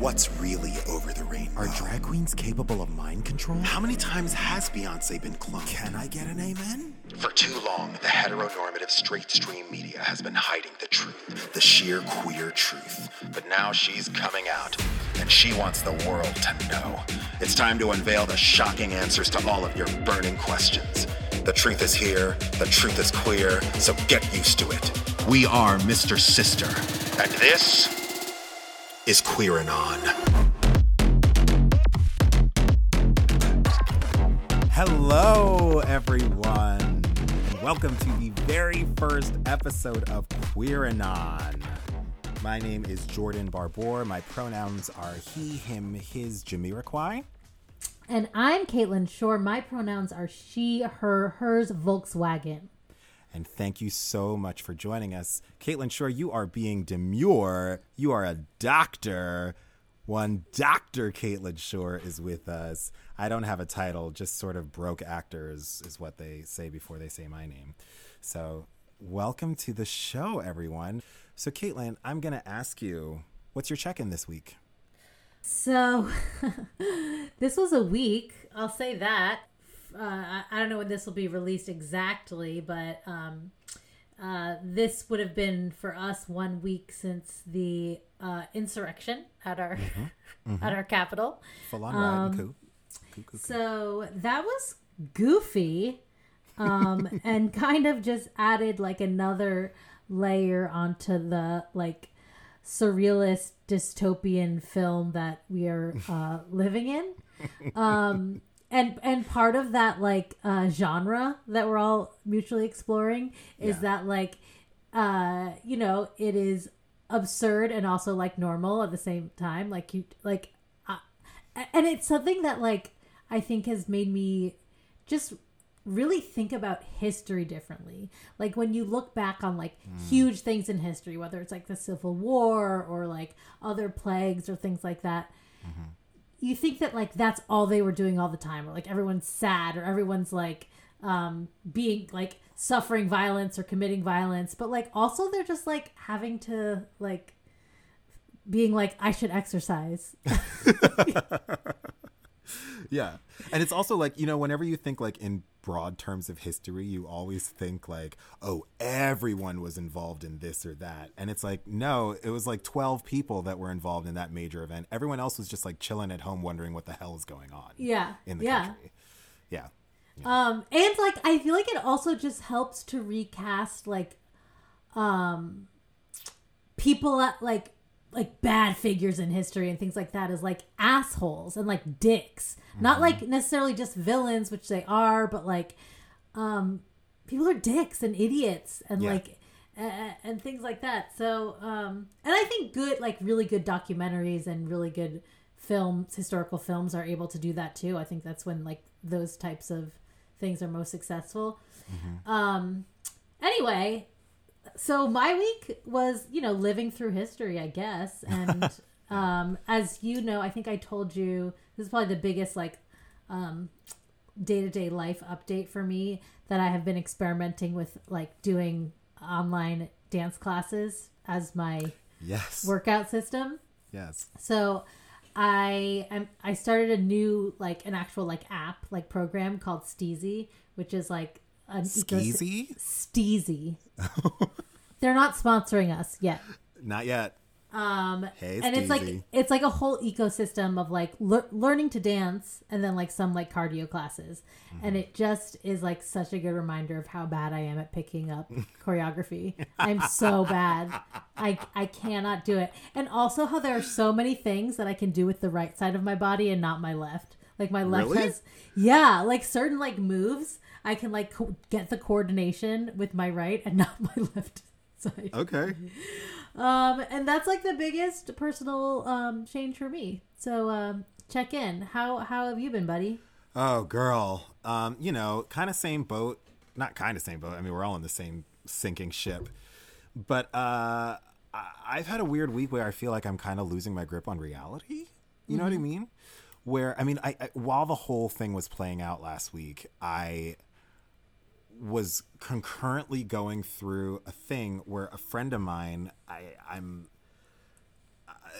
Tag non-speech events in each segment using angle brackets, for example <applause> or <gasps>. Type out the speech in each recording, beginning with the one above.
What's really over the rainbow? Are drag queens capable of mind control? How many times has Beyonce been cloned? Can I get an amen? For too long, the heteronormative straight stream media has been hiding the truth, the sheer queer truth. But now she's coming out, and she wants the world to know. It's time to unveil the shocking answers to all of your burning questions. The truth is here, the truth is queer, so get used to it. We are Mr. Sister, and this is Queer and On. Hello, everyone, and welcome to the very first episode of Queer and On. My name is Jordan Barbour. My pronouns are he, him, his, Jamiroquai. And I'm Caitlin Shure. My pronouns are she, her, hers, Volkswagen. And thank you so much for joining us. Caitlin Shure, you are being demure. You are a doctor. One Dr. Caitlin Shure is with us. I don't have a title, just sort of broke actors is what they say before they say my name. So, welcome to the show, everyone. So, Caitlin, I'm going to ask you, what's your check in this week? So, <laughs> this was a week, I'll say that. Uh, I, I don't know when this will be released exactly, but um, uh, this would have been for us one week since the uh, insurrection at our <laughs> at our Capitol. Full on coup. Coup, coup, coup. So that was goofy, um, <laughs> and kind of just added like another layer onto the like surrealist dystopian film that we are uh, living in. Um, and and part of that like uh, genre that we're all mutually exploring is Yeah. that like uh, you know it is absurd and also like normal at the same time. Like you like, uh, and it's something that like I think has made me just really think about history differently. Like when you look back on like huge things in history, whether it's like the Civil War or like other plagues or things like that, you think that like that's all they were doing all the time, or like everyone's sad or everyone's like um being like suffering violence or committing violence, but like also they're just like having to like being like I should exercise. <laughs> <laughs> <laughs> Yeah. And it's also like, you know, whenever you think like in broad terms of history, you always think like, oh, everyone was involved in this or that. And it's like, no, it was like 12 people that were involved in that major event. Everyone else was just like chilling at home wondering what the hell is going on yeah. in the yeah. country. Yeah. Um, and like I feel like it also just helps to recast like um people at like like bad figures in history and things like that as like assholes and like dicks. Not like necessarily just villains, which they are, but like um people are dicks and idiots and Yeah. like uh, and things like that. So um and I think good like really good documentaries and really good films historical films are able to do that too. I think that's when like those types of things are most successful. Um anyway, so my week was, you know, living through history, I guess. <laughs> And um as you know, I think I told you this is probably the biggest like um day-to-day life update for me that I have been experimenting with like doing online dance classes as my Yes. workout system. Yes. So I am I started a new like an actual like app like program called Steezy, which is like an Skeezy? Steezy. <laughs> They're not sponsoring us yet. Not yet. Um Hey, and it's like it's like a whole ecosystem of like lear- learning to dance and then like some like cardio classes. And it just is like such a good reminder of how bad I am at picking up <laughs> choreography. I'm so bad. I I cannot do it. And also how there are so many things that I can do with the right side of my body and not my left. Like my left Really? has yeah, like certain like moves I can like co- get the coordination with my right and <laughs> not my left <laughs> Okay. Um, and that's like the biggest personal um change for me. So um, check in. How how have you been, buddy? Oh, girl. Um, you know, kind of same boat. Not kind of same boat. I mean, we're all in the same sinking ship. But uh, I- I've had a weird week where I feel like I'm kind of losing my grip on reality. You know what I mean? Where I mean, I, I while the whole thing was playing out last week, I was concurrently going through a thing where a friend of mine, I, I'm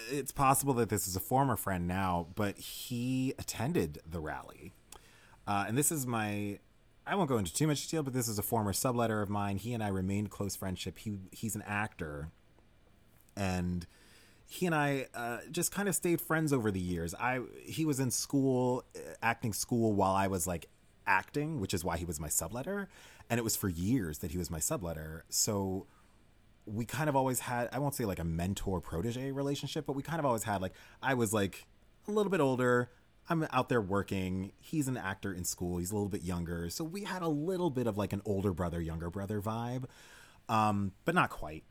it's possible that this is a former friend now, but he attended the rally. Uh, and this is my I won't go into too much detail, but this is a former subletter of mine. He and I remained close friendship. He he's an actor, and he and I uh, just kind of stayed friends over the years. I he was in school, uh, acting school, while I was like acting, which is why he was my subletter, and it was for years that he was my subletter. So we kind of always had I won't say like a mentor protege relationship, but we kind of always had like I was like a little bit older. I'm out there working. He's an actor in school. He's a little bit younger. So we had a little bit of like an older brother, younger brother vibe, um, but not quite.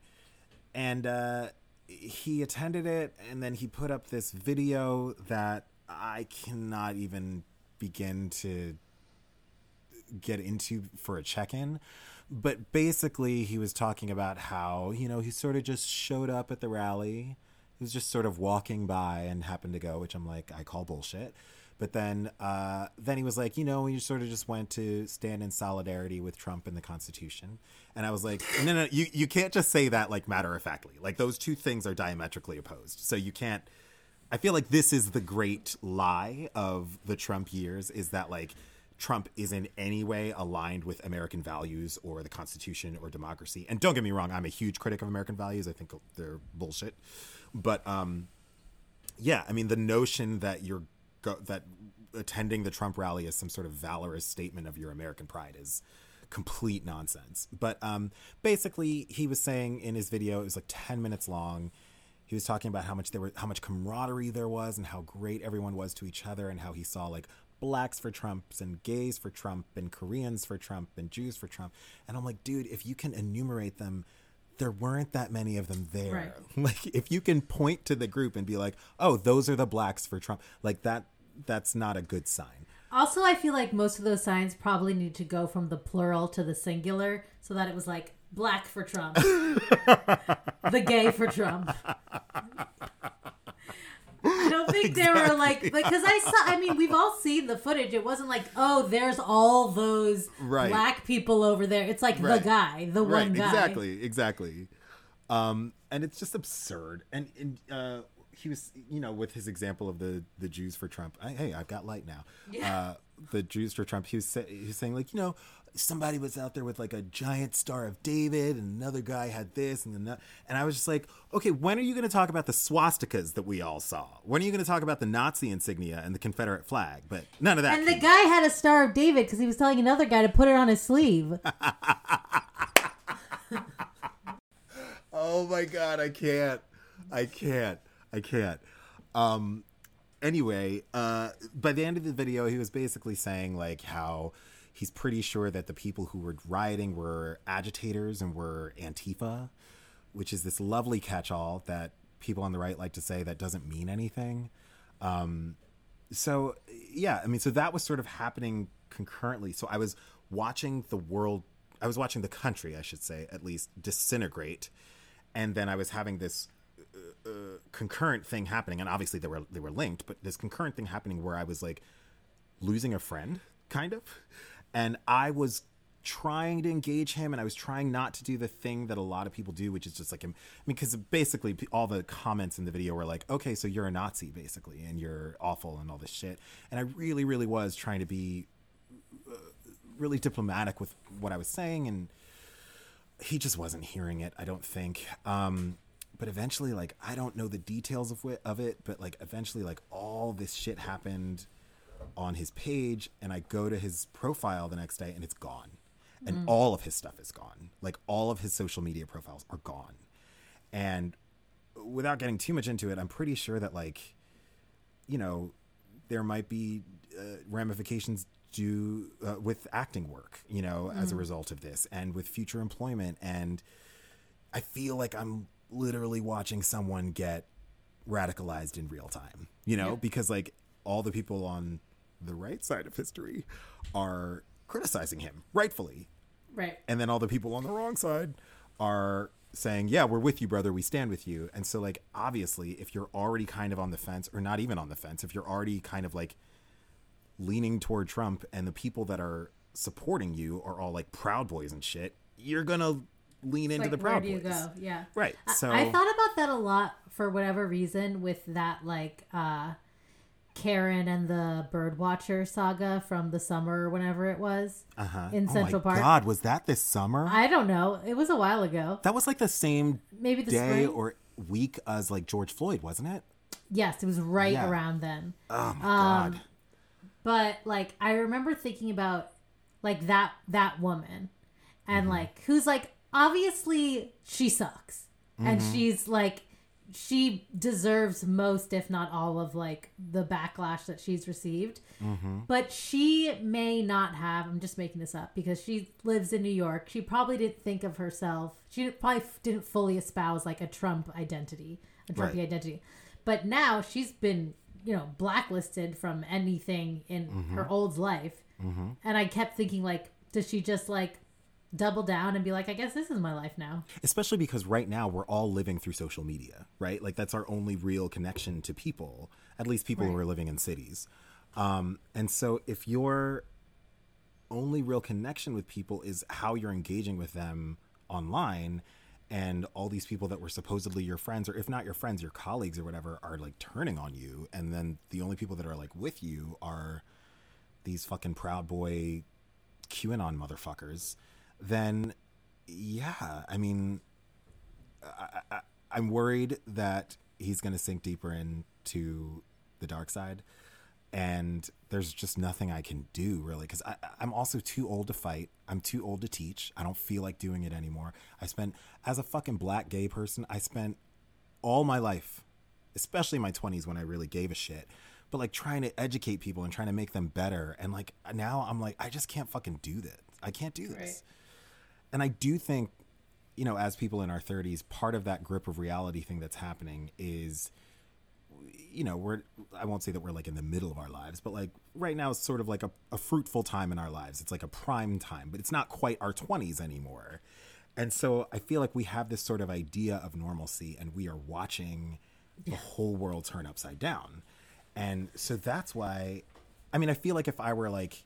And uh, he attended it, and then he put up this video that I cannot even begin to get into for a check in. But basically, he was talking about how, you know, he sort of just showed up at the rally he was just sort of walking by and happened to go, which I'm like, I call bullshit. But then, uh, then he was like, you know, he sort of just went to stand in solidarity with Trump and the Constitution. And I was like, no, no, you you can't just say that like matter of factly. Like those two things are diametrically opposed. So you can't. I feel like this is the great lie of the Trump years is that like Trump is in any way aligned with American values or the Constitution or democracy. And don't get me wrong, I'm a huge critic of American values. I think they're bullshit. But um, yeah, I mean the notion that you're go- that attending the Trump rally is some sort of valorous statement of your American pride is complete nonsense. But um, basically, he was saying in his video, it was like ten minutes long. He was talking about how much there were, how much camaraderie there was, and how great everyone was to each other, and how he saw like blacks for Trumps and gays for Trump and Koreans for Trump and Jews for Trump. And I'm like, dude, if you can enumerate them, there weren't that many of them there. Right. <laughs> Like if you can point to the group and be like, "Oh, those are the blacks for Trump." Like that that's not a good sign. Also, I feel like most of those signs probably need to go from the plural to the singular so that it was like black for Trump, <laughs> the gay for Trump. I don't think they were like because I saw. I mean, we've all seen the footage. It wasn't like, oh, there's all those Right. black people over there. It's like Right. the guy, the right, one guy. exactly, exactly. Um, and it's just absurd. And, and uh, he was, you know, with his example of the the Jews for Trump. I, hey, I've got light now. Uh, the Jews for Trump. He was sa- he was saying like, you know, somebody was out there with like a giant Star of David, and another guy had this, and then that. And I was just like, okay, when are you going to talk about the swastikas that we all saw? When are you going to talk about the Nazi insignia and the Confederate flag? But none of that. And the guy had a Star of David because he was telling another guy to put it on his sleeve. <laughs> Oh my god, I can't. I can't. I can't. Um anyway, uh by the end of the video he was basically saying like how he's pretty sure that the people who were rioting were agitators and were Antifa, which is this lovely catch-all that people on the right like to say that doesn't mean anything. Um so yeah, I mean so that was sort of happening concurrently. So I was watching the world I was watching the country, I should say, at least disintegrate and then I was having this uh, uh, concurrent thing happening, and obviously they were they were linked, but this concurrent thing happening where I was like losing a friend, kind of, and I was trying to engage him, and I was trying not to do the thing that a lot of people do, which is just like him. I mean, because basically all the comments in the video were like, "Okay, so you're a Nazi, basically, and you're awful and all this shit," and I really, really was trying to be uh, really diplomatic with what I was saying and he just wasn't hearing it i don't think um but eventually like i don't know the details of of it but like eventually like all this shit happened on his page and i go to his profile the next day and it's gone. And all of his stuff is gone. Like all of his social media profiles are gone. And without getting too much into it i'm pretty sure that like you know there might be uh, ramifications due uh, with acting work you know as a result of this and with future employment. And i feel like i'm literally watching someone get radicalized in real time you know because like all the people on the right side of history are criticizing him rightfully Right. and then all the people on the wrong side are saying yeah we're with you brother we stand with you and so like obviously if you're already kind of on the fence or not even on the fence if you're already kind of like leaning toward trump and the people that are supporting you are all like proud boys and shit you're gonna lean into like, the Proud where do you Boys. go? Yeah. Right. I- So I thought about that a lot for whatever reason with that like uh Karen and the Birdwatcher saga from the summer or whenever it was uh-huh. in oh Central my Park. God, was that this summer? I don't know. It was a while ago. that was like the same Maybe the day spring. or week as like George Floyd, wasn't it? yes, it was right Yeah. around then. Oh my Um, God. But like I remember thinking about like that that woman and Mm-hmm. like who's like obviously she sucks. And Mm-hmm. she's like she deserves most if not all of like the backlash that she's received. Mm-hmm. But she may not have, I'm just making this up because she lives in New York. She probably didn't think of herself. She probably f- didn't fully espouse like a Trump identity, a Trumpy Right. identity. But now she's been, you know, blacklisted from anything in Mm-hmm. her old life. And I kept thinking, like, does she just like double down and be like, I guess this is my life now? Especially because right now we're all living through social media, right? Like that's our only real connection to people, at least people who are living in cities. Um, and so if your only real connection with people is how you're engaging with them online, and all these people that were supposedly your friends, or if not your friends, your colleagues or whatever, are like turning on you, and then the only people that are like with you are these fucking Proud Boy QAnon motherfuckers, then yeah, I mean, I, I, I'm worried that he's going to sink deeper into the dark side. And there's just nothing I can do really because I'm also too old to fight. I'm too old to teach. I don't feel like doing it anymore. I spent, as a fucking black gay person, I spent all my life, especially my 20s when I really gave a shit, but like trying to educate people and trying to make them better. And like now I'm like, I just can't fucking do this. I can't do this. Right. And I do think, you know, as people in our 30s, part of that grip of reality thing that's happening is, you know, we're, I won't say that we're like in the middle of our lives, but like right now is sort of like a, a fruitful time in our lives. It's like a prime time, but it's not quite our 20s anymore. And so I feel like we have this sort of idea of normalcy and we are watching the whole world turn upside down. And so that's why, I mean, I feel like if I were like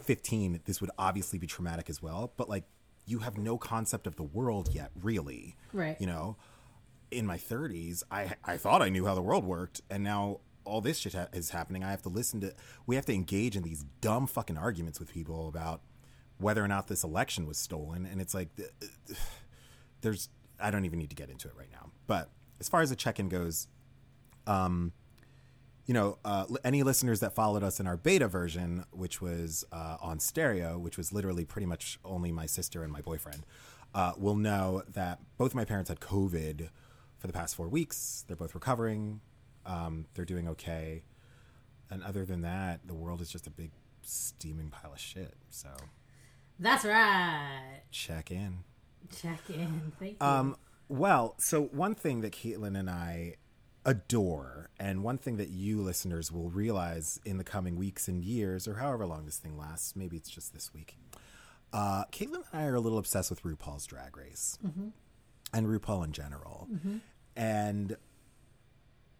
15, this would obviously be traumatic as well, but like you have no concept of the world yet, really. Right. You know, in my 30s, I I thought I knew how the world worked, and now all this shit ha- is happening. I have to listen to, we have to engage in these dumb fucking arguments with people about whether or not this election was stolen, and it's like, th- th- there's, I don't even need to get into it right now. But as far as the check-in goes, um, you know, uh, any listeners that followed us in our beta version, which was uh, on stereo, which was literally pretty much only my sister and my boyfriend, uh, will know that both my parents had COVID for the past four weeks. They're both recovering. Um, they're doing okay. And other than that, the world is just a big steaming pile of shit. So That's right. check in. Check in. Thank you. Um, well, so one thing that Caitlin and I adore, and one thing that you listeners will realize in the coming weeks and years, or however long this thing lasts, maybe it's just this week. Uh, Caitlin and I are a little obsessed with RuPaul's Drag Race and RuPaul in general. And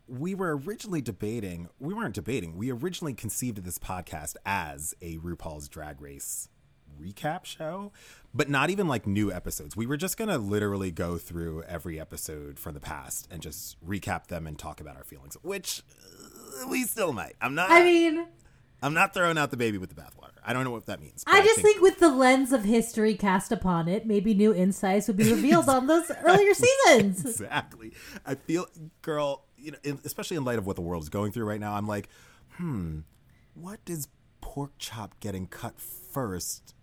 we were originally debating, we weren't debating, we originally conceived of this podcast as a RuPaul's Drag Race recap show, but not even like new episodes. We were just going to literally go through every episode from the past and just recap them and talk about our feelings, which uh, we still might. I'm not I mean, I'm not throwing out the baby with the bathwater. I don't know what that means. I just think with the lens of history cast upon it, maybe new insights would be revealed on those <laughs> earlier seasons. exactly. I feel, girl, you know, in, especially in light of what the world is going through right now, I'm like, hmm, what does pork chop getting cut first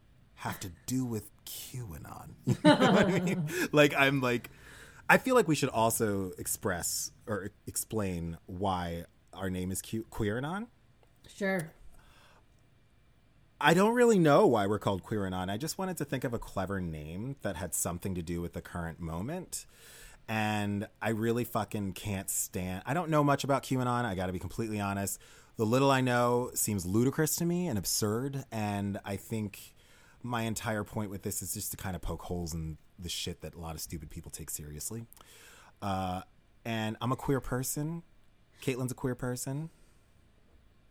have to do with QAnon? <laughs> You know what I mean? Like, I'm like, I feel like we should also express or explain why our name is Q- Queeranon. Sure. I don't really know why we're called Queeranon. I just wanted to think of a clever name that had something to do with the current moment. And I really fucking can't stand. I don't know much about QAnon. I got to be completely honest. The little I know seems ludicrous to me and absurd. And I think my entire point with this is just to kind of poke holes in the shit that a lot of stupid people take seriously. Uh, and I'm a queer person. Caitlin's a queer person.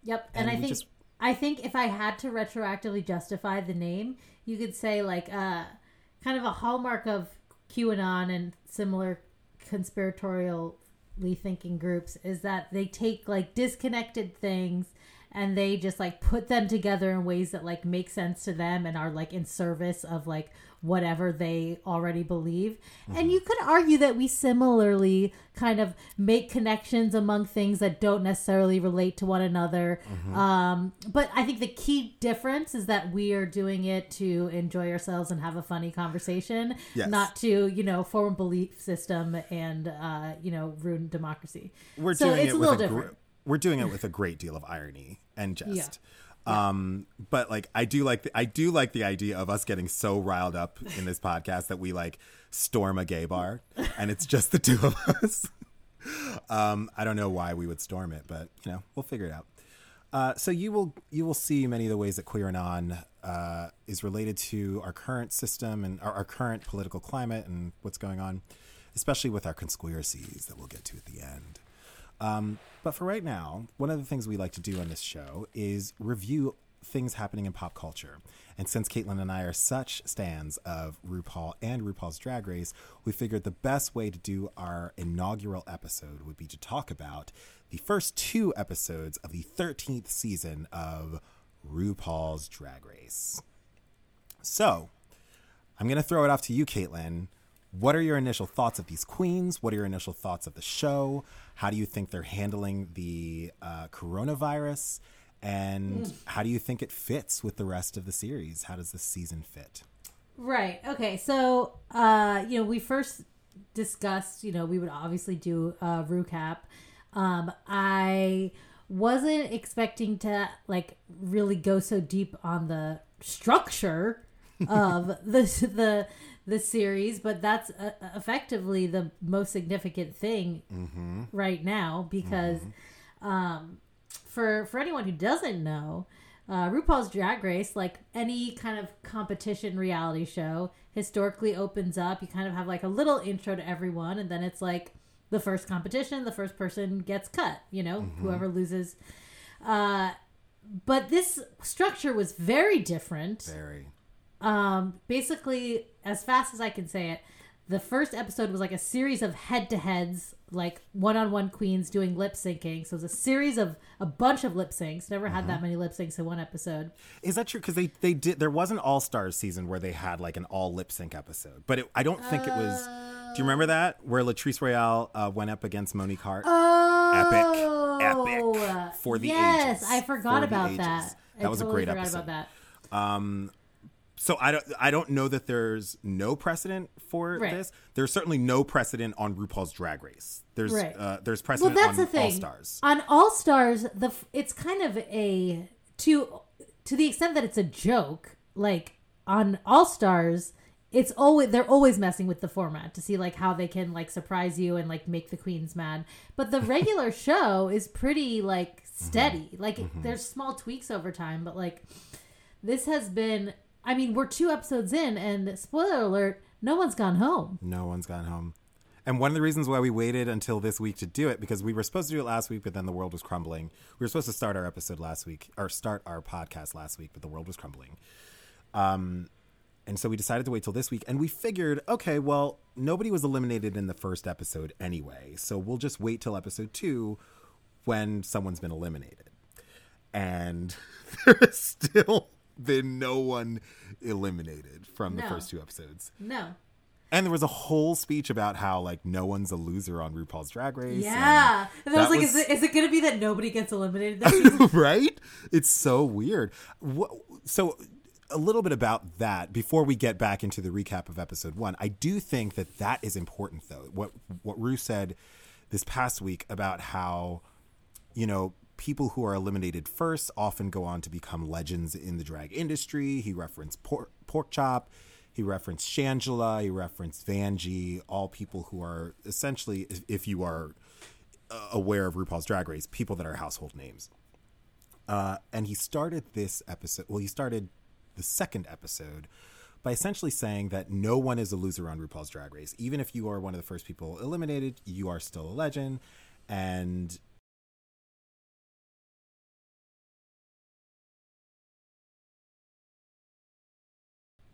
Yep. And, And I think just- I think if I had to retroactively justify the name, you could say like uh kind of a hallmark of QAnon and similar conspiratorially thinking groups is that they take like disconnected things and they just like put them together in ways that like make sense to them and are like in service of like whatever they already believe. Mm-hmm. And you could argue that we similarly kind of make connections among things that don't necessarily relate to one another. Mm-hmm. Um, but I think the key difference is that we are doing it to enjoy ourselves and have a funny conversation, yes. not to, you know, form a belief system and, uh, you know, ruin democracy. We're so doing it's it a little different. Gr- we're doing it with a great deal of irony and jest. Yeah. Um, but like I do like the, I do like the idea of us getting so riled up in this podcast that we like storm a gay bar and it's just the two of us. <laughs> um, I don't know why we would storm it, but you know we'll figure it out. Uh, so you will you will see many of the ways that QAnon uh, is related to our current system and our, our current political climate and what's going on, especially with our conspiracies that we'll get to at the end. Um, but for right now, one of the things we like to do on this show is review things happening in pop culture. And since Caitlin and I are such stans of RuPaul and RuPaul's Drag Race, we figured the best way to do our inaugural episode would be to talk about the first two episodes of the 13th season of RuPaul's Drag Race. So, I'm going to throw it off to you, Caitlin. What are your initial thoughts of these queens? What are your initial thoughts of the show? How do you think they're handling the uh, coronavirus? And mm. how do you think it fits with the rest of the series? How does this season fit? Right. Okay. So, uh, you know, we first discussed, you know, we would obviously do a recap. Um, I wasn't expecting to like really go so deep on the structure <laughs> of the the the series, but that's uh, effectively the most significant thing mm-hmm. right now because mm-hmm. um, for for anyone who doesn't know, uh, RuPaul's Drag Race, like any kind of competition reality show, historically opens up. You kind of have like a little intro to everyone, and then it's like the first competition, the first person gets cut. You know, mm-hmm. whoever loses. Uh, but this structure was very different. Very um, basically, as fast as I can say it, the first episode was like a series of head to heads, like one on one queens doing lip syncing. So it was a series of a bunch of lip syncs. Never had mm-hmm. that many lip syncs in one episode. Is that true? Because they, they did, there was an All Stars season where they had like an all lip sync episode, but it, I don't think uh, it was. Do you remember that where Latrice Royale uh, went up against Monique Heart? Oh, epic, epic for the yes, ages. I forgot about that. That I was totally a great episode. About that. Um, so I don't I don't know that there's no precedent for right. this. There's certainly no precedent on RuPaul's Drag Race. There's right. uh, there's precedent well, that's on the thing. All Stars. On All Stars, the it's kind of a to to the extent that it's a joke. Like on All Stars, it's always they're always messing with the format to see like how they can like surprise you and like make the queens mad. But the regular <laughs> show is pretty like steady. Mm-hmm. Like mm-hmm. there's small tweaks over time, but like this has been I mean, we're two episodes in, and spoiler alert, no one's gone home. No one's gone home. And one of the reasons why we waited until this week to do it, because we were supposed to do it last week, but then the world was crumbling. We were supposed to start our episode last week, or start our podcast last week, but the world was crumbling. Um, and so we decided to wait till this week, and we figured, okay, well, nobody was eliminated in the first episode anyway, so we'll just wait till episode two when someone's been eliminated. And <laughs> there is still been no one eliminated from the no. first two episodes. No. And there was a whole speech about how like no one's a loser on RuPaul's Drag Race. Yeah, and, and I was like, was... is it is it going to be that nobody gets eliminated? <laughs> right? It's so weird. So a little bit about that before we get back into the recap of episode one. I do think that that is important though. What what Ru said this past week about how you know people who are eliminated first often go on to become legends in the drag industry. He referenced Pork, pork Chop. He referenced Shangela. He referenced Vanjie. All people who are essentially, if you are uh, aware of RuPaul's Drag Race, people that are household names. Uh, and he started this episode. Well, he started the second episode by essentially saying that no one is a loser on RuPaul's Drag Race. Even if you are one of the first people eliminated, you are still a legend. And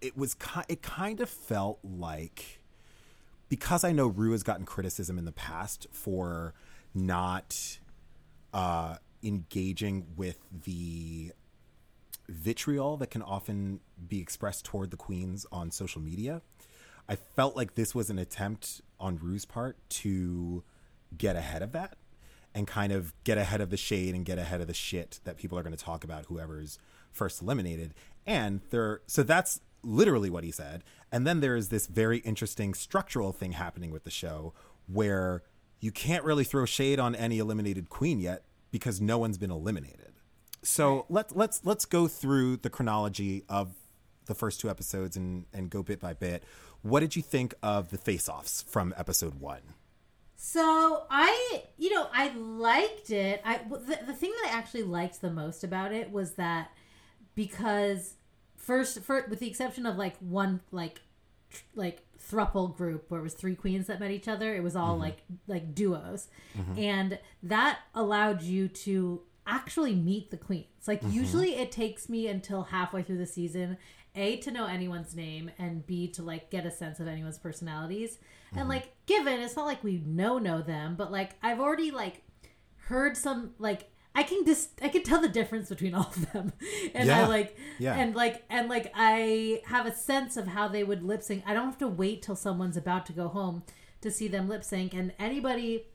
it was it kind of felt like because I know Ru has gotten criticism in the past for not uh, engaging with the vitriol that can often be expressed toward the queens on social media. I felt like this was an attempt on Ru's part to get ahead of that and kind of get ahead of the shade and get ahead of the shit that people are going to talk about whoever's first eliminated. And there so that's literally what he said. And then there is this very interesting structural thing happening with the show where you can't really throw shade on any eliminated queen yet because no one's been eliminated. So let's let's let's go through the chronology of the first two episodes and and go bit by bit. What did you think of the face-offs from episode one? So I, you know, I liked it. I the, the thing that I actually liked the most about it was that because first, for, with the exception of like one like tr- like thruple group where it was three queens that met each other, it was all mm-hmm. like like duos, mm-hmm. and that allowed you to actually meet the queens. Like mm-hmm. usually it takes me until halfway through the season a to know anyone's name and b to like get a sense of anyone's personalities. And like given it's not like we know know them but like i've already like heard some like i can just i can tell the difference between all of them <laughs> and i like Yeah. and like and like i have a sense of how they would lip sync i don't have to wait till someone's about to go home to see them lip sync and anybody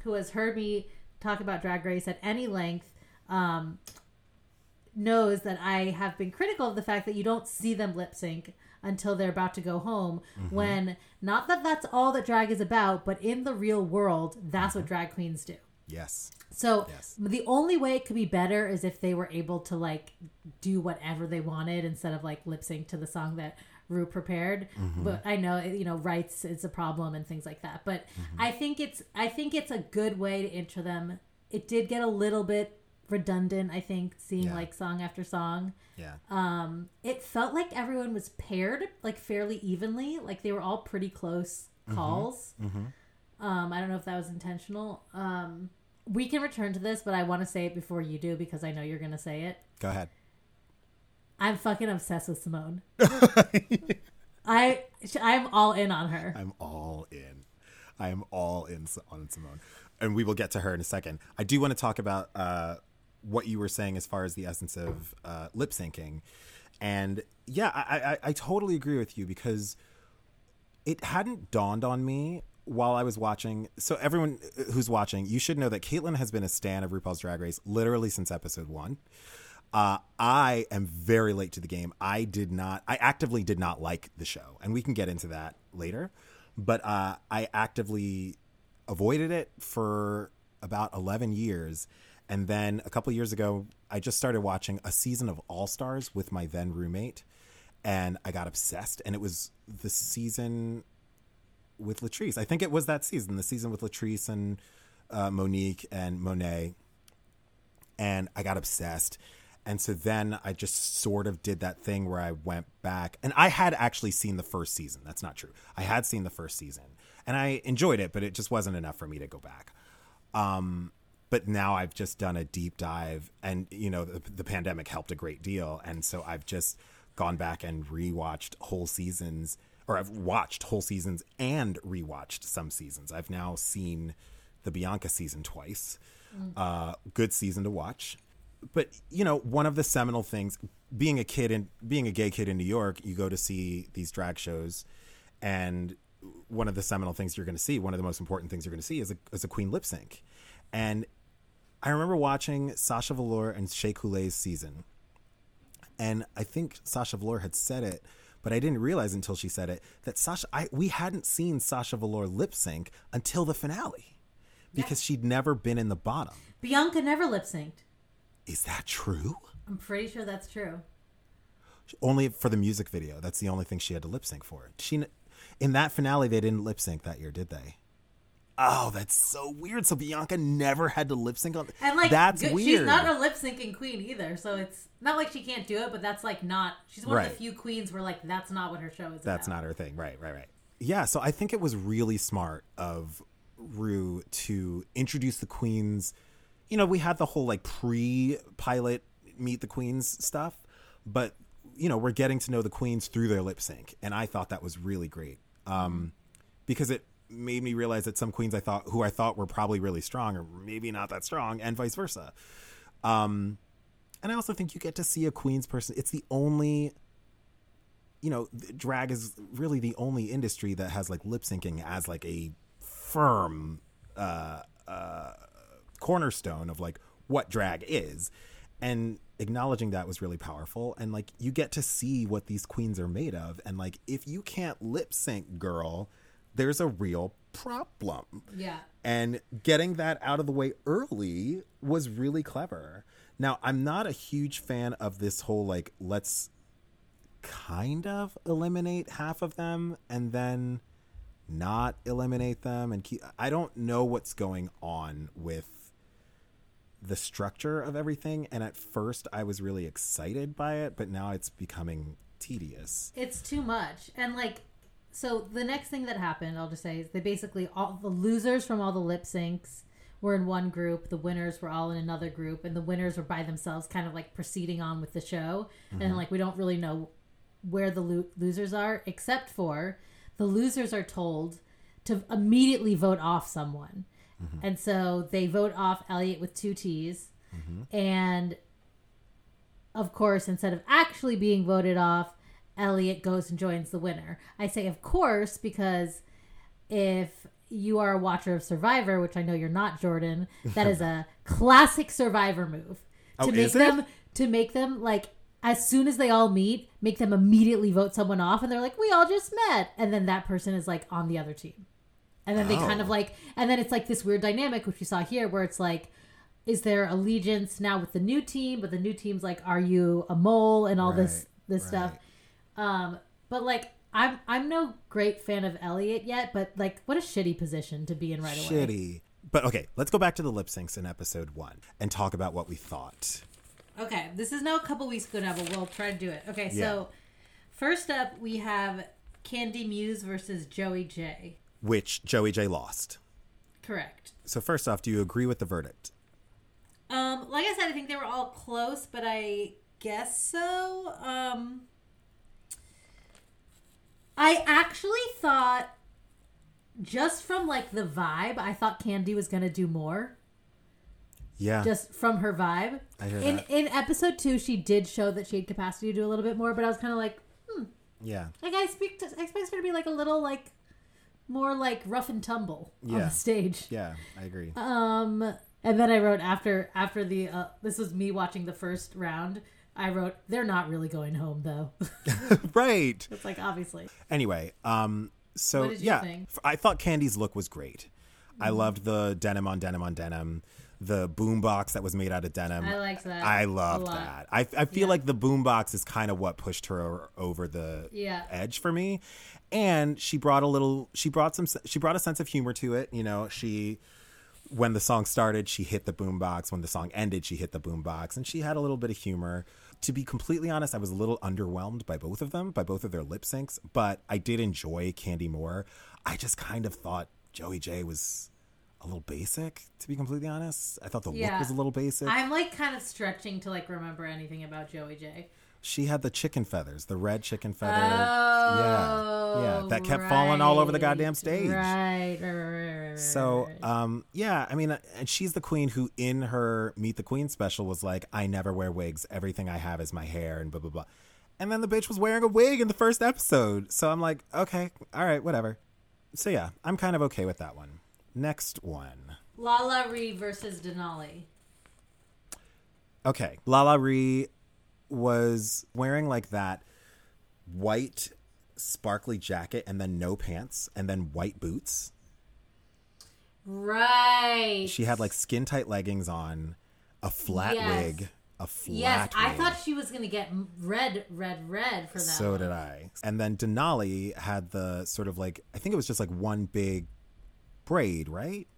who has heard me talk about drag race at any length um knows that I have been critical of the fact that you don't see them lip sync until they're about to go home. When not that that's all that drag is about, but in the real world, that's what drag queens do. Yes. So Yes. the only way it could be better is if they were able to like do whatever they wanted instead of like lip sync to the song that Ru prepared. But I know you know rights is a problem and things like that. But I think it's I think it's a good way to enter them. It did get a little bit redundant. I think seeing Yeah. like song after song. Yeah. Um, it felt like everyone was paired like fairly evenly. Like they were all pretty close calls. Um, I don't know if that was intentional. Um, we can return to this, but I want to say it before you do because I know you're gonna say it. Go ahead. I'm fucking obsessed with Simone. <laughs> I I'm all in on her. I'm all in. I am all in on Simone, and we will get to her in a second. I do want to talk about uh, what you were saying as far as the essence of uh, lip syncing, and yeah, I, I I totally agree with you because it hadn't dawned on me while I was watching. So everyone who's watching, you should know that Caitlin has been a stan of RuPaul's Drag Race literally since episode one. Uh, I am very late to the game. I did not. I actively did not like the show, and we can get into that later. But uh, I actively avoided it for about eleven years, and then a couple years ago, I just started watching a season of All Stars with my then roommate, and I got obsessed. And it was the season with Latrice. I think it was that season, the season with Latrice and uh, Monique and Monet. And I got obsessed. And so then I just sort of did that thing where I went back. And I had actually seen the first season. That's not true. I had seen the first season and I enjoyed it, but it just wasn't enough for me to go back. Um, but now I've just done a deep dive, and you know the, the pandemic helped a great deal, and so I've just gone back and rewatched whole seasons, or I've watched whole seasons and rewatched some seasons. I've now seen the Bianca season twice. Uh, good season to watch. But you know, one of the seminal things, being a kid and being a gay kid in New York, you go to see these drag shows, and one of the seminal things you're going to see, one of the most important things you're going to see, is a, is a queen lip sync. And I remember watching Sasha Velour and Shea Coulee's season, and I think Sasha Velour had said it, but I didn't realize until she said it that Sasha, I we hadn't seen Sasha Velour lip sync until the finale, because she'd never been in the bottom. Bianca never lip synced. Is that true? I'm pretty sure that's true. Only for the music video. That's the only thing she had to lip sync for. She, in that finale, they didn't lip sync that year, did they? Oh, that's so weird. So Bianca never had to lip sync on. And like that's good- weird. She's not a lip syncing queen either, so it's not like she can't do it, but that's like not. She's one of the few queens where like that's not what her show is. That's about. not her thing. Right, right, right. Yeah, so I think it was really smart of Ru to introduce the queens. You know, we had the whole like pre pilot meet the queens stuff, but you know we're getting to know the queens through their lip sync, and I thought that was really great um, because it made me realize that some queens I thought who I thought were probably really strong or maybe not that strong, and vice versa. Um, and I also think you get to see a queens person. It's the only you know, drag is really the only industry that has like lip syncing as like a firm uh, uh, cornerstone of like what drag is. And acknowledging that was really powerful. And like you get to see what these queens are made of. And like if you can't lip sync, girl, there's a real problem. Yeah. And getting that out of the way early was really clever. Now, I'm not a huge fan of this whole like, let's kind of eliminate half of them and then not eliminate them and keep I don't know what's going on with the structure of everything and at first I was really excited by it but now it's becoming tedious. It's too much. And like so the next thing that happened, I'll just say is they basically all the losers from all the lip syncs were in one group, the winners were all in another group, and the winners were by themselves kind of like proceeding on with the show. And mm-hmm. like we don't really know where the lo- losers are, except for the losers are told to immediately vote off someone. Mm-hmm. And so they vote off Elliott with two T's. Mm-hmm. And of course, instead of actually being voted off, Elliott goes and joins the winner. I say, of course, because if you are a watcher of Survivor, which I know you're not, Jordan, that is a <laughs> classic Survivor move to Oh, make is it? them to make them like as soon as they all meet, make them immediately vote someone off, and they're like, "We all just met," and then that person is like on the other team, and then they kind of Oh. like, and then it's like this weird dynamic which we saw here, where it's like. Is there allegiance now with the new team? But the new team's like, are you a mole and all this Right, this stuff? right. Um, but like I'm I'm no great fan of Elliott yet, but like what a shitty position to be in right away. Shitty. But okay, let's go back to the lip syncs in episode 1 and talk about what we thought. Okay, this is now a couple weeks ago now, but we'll try to do it. Okay, so Yeah. first up we have Candy Muse versus Joey Jay. Which Joey Jay lost. Correct. So first off, do you agree with the verdict? Um, like I said, I think they were all close, but I guess so. Um, I actually thought, just from like the vibe, I thought Candy was gonna do more. Yeah. just from her vibe. I hear in that. in episode two, she did show that she had capacity to do a little bit more, but I was kind of like, hmm. yeah. like I expect I expect her to be like a little like more like rough and tumble on Yeah. the stage. Yeah, I agree. Um, and then I wrote after after the uh, this was me watching the first round. I wrote they're not really going home though. <laughs> right. it's like obviously. Anyway, um so What did you yeah, think? I thought Candy's look was great. I loved the denim on denim on denim, the boombox that was made out of denim. I liked that I loved that. I, I feel Yeah. like the boombox is kind of what pushed her over the Yeah. edge for me. And she brought a little she brought some she brought a sense of humor to it, you know. She when the song started, she hit the boombox. When the song ended, she hit the boombox, and she had a little bit of humor. To be completely honest, I was a little underwhelmed by both of them, by both of their lip syncs, but I did enjoy Candy more. I just kind of thought Joey Jay was a little basic, to be completely honest. I thought the look was a little basic. I'm like kind of stretching to like remember anything about Joey J. she had the chicken feathers, the red chicken feather. Oh, yeah, yeah, that kept falling all over the goddamn stage. Right, right, right, right, right, So, right. um, yeah, I mean, uh, and she's the queen who, in her Meet the Queen special, was like, "I never wear wigs. Everything I have is my hair," and blah blah blah. And then the bitch was wearing a wig in the first episode. So I'm like, okay, all right, whatever. So yeah, I'm kind of okay with that one. Next one. LaLa Ri versus Denali. Okay, Lala Ree was wearing like that white sparkly jacket and then no pants and then white boots. Right. She had like skin tight leggings on, a flat Yes. wig, a flat Yes, I wig. thought she was gonna get red, red, red for that. So one. did I. And then Denali had the sort of like I think it was just like one big braid, right?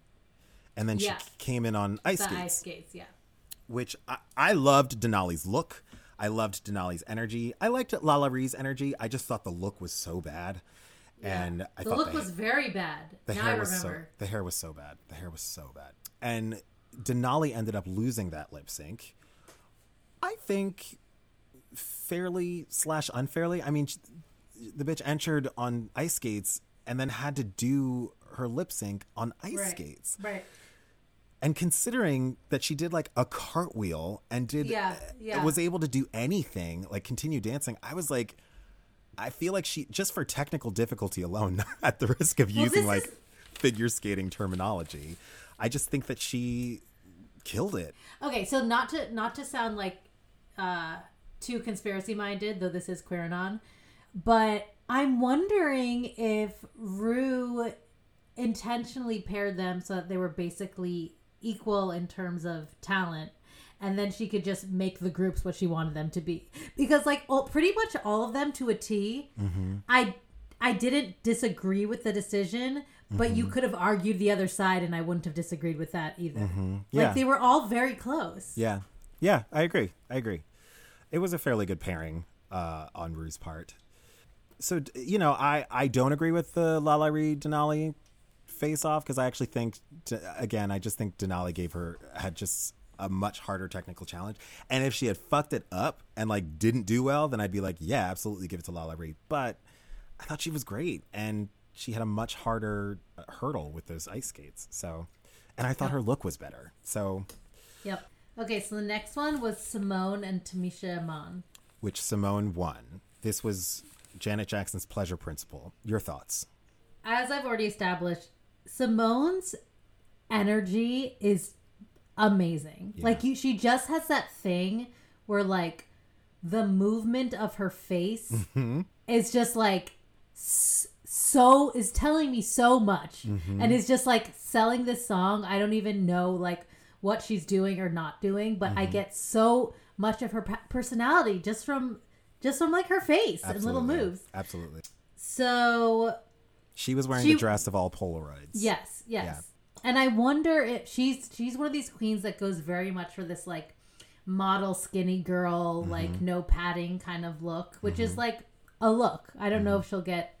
And then Yes. she came in on ice The skates, ice skates, yeah. which I, I loved Denali's look. I loved Denali's energy. I liked LaLa Ri's energy. I just thought the look was so bad. And I the look the, was very bad. the now hair I was so remember. the hair was so bad. The hair was so bad. And Denali ended up losing that lip sync. I think fairly slash unfairly. I mean, the bitch entered on ice skates and then had to do her lip sync on ice skates. Right. And considering that she did like a cartwheel and did Yeah, yeah. was able to do anything, like continue dancing, I was like I feel like she just for technical difficulty alone, <laughs> at the risk of using like is- figure skating terminology, I just think that she killed it. Okay, so not to not to sound like uh too conspiracy minded, though this is Queeranon, but I'm wondering if Ru intentionally paired them so that they were basically equal in terms of talent. And then she could just make the groups what she wanted them to be, because like all, pretty much all of them to a T, mm-hmm. I I didn't disagree with the decision, but you mm-hmm. could have argued the other side, and I wouldn't have disagreed with that either. Mm-hmm. Yeah. Like they were all very close. Yeah. Yeah, I agree. I agree. It was a fairly good pairing uh, on Ru's part. So, you know, I, I don't agree with the LaLa Ri Denali face off because I actually think, again, I just think Denali gave her, had just a much harder technical challenge. And if she had fucked it up and like didn't do well, then I'd be like, yeah, absolutely give it to LaLa Ri. But I thought she was great and she had a much harder uh, hurdle with those ice skates. So, and I thought her look was better. So, Yep. Okay, so the next one was Symone and Tamisha Iman. which Symone won. This was Janet Jackson's pleasure principle. Your thoughts? As I've already established, Symone's energy is amazing. Like you she just has that thing where like the movement of her face mm-hmm. is just like so is telling me so much mm-hmm. and is just like selling this song. I don't even know like what she's doing or not doing, but I mm-hmm. get so much of her personality just from just from like her face and little moves. Absolutely. So She was wearing She- the dress of all Polaroids. Yes, yes. Yeah. And I wonder if she's she's one of these queens that goes very much for this like model skinny girl, Mm-hmm. like no padding kind of look, which is like a look. I don't know Mm-hmm. if she'll get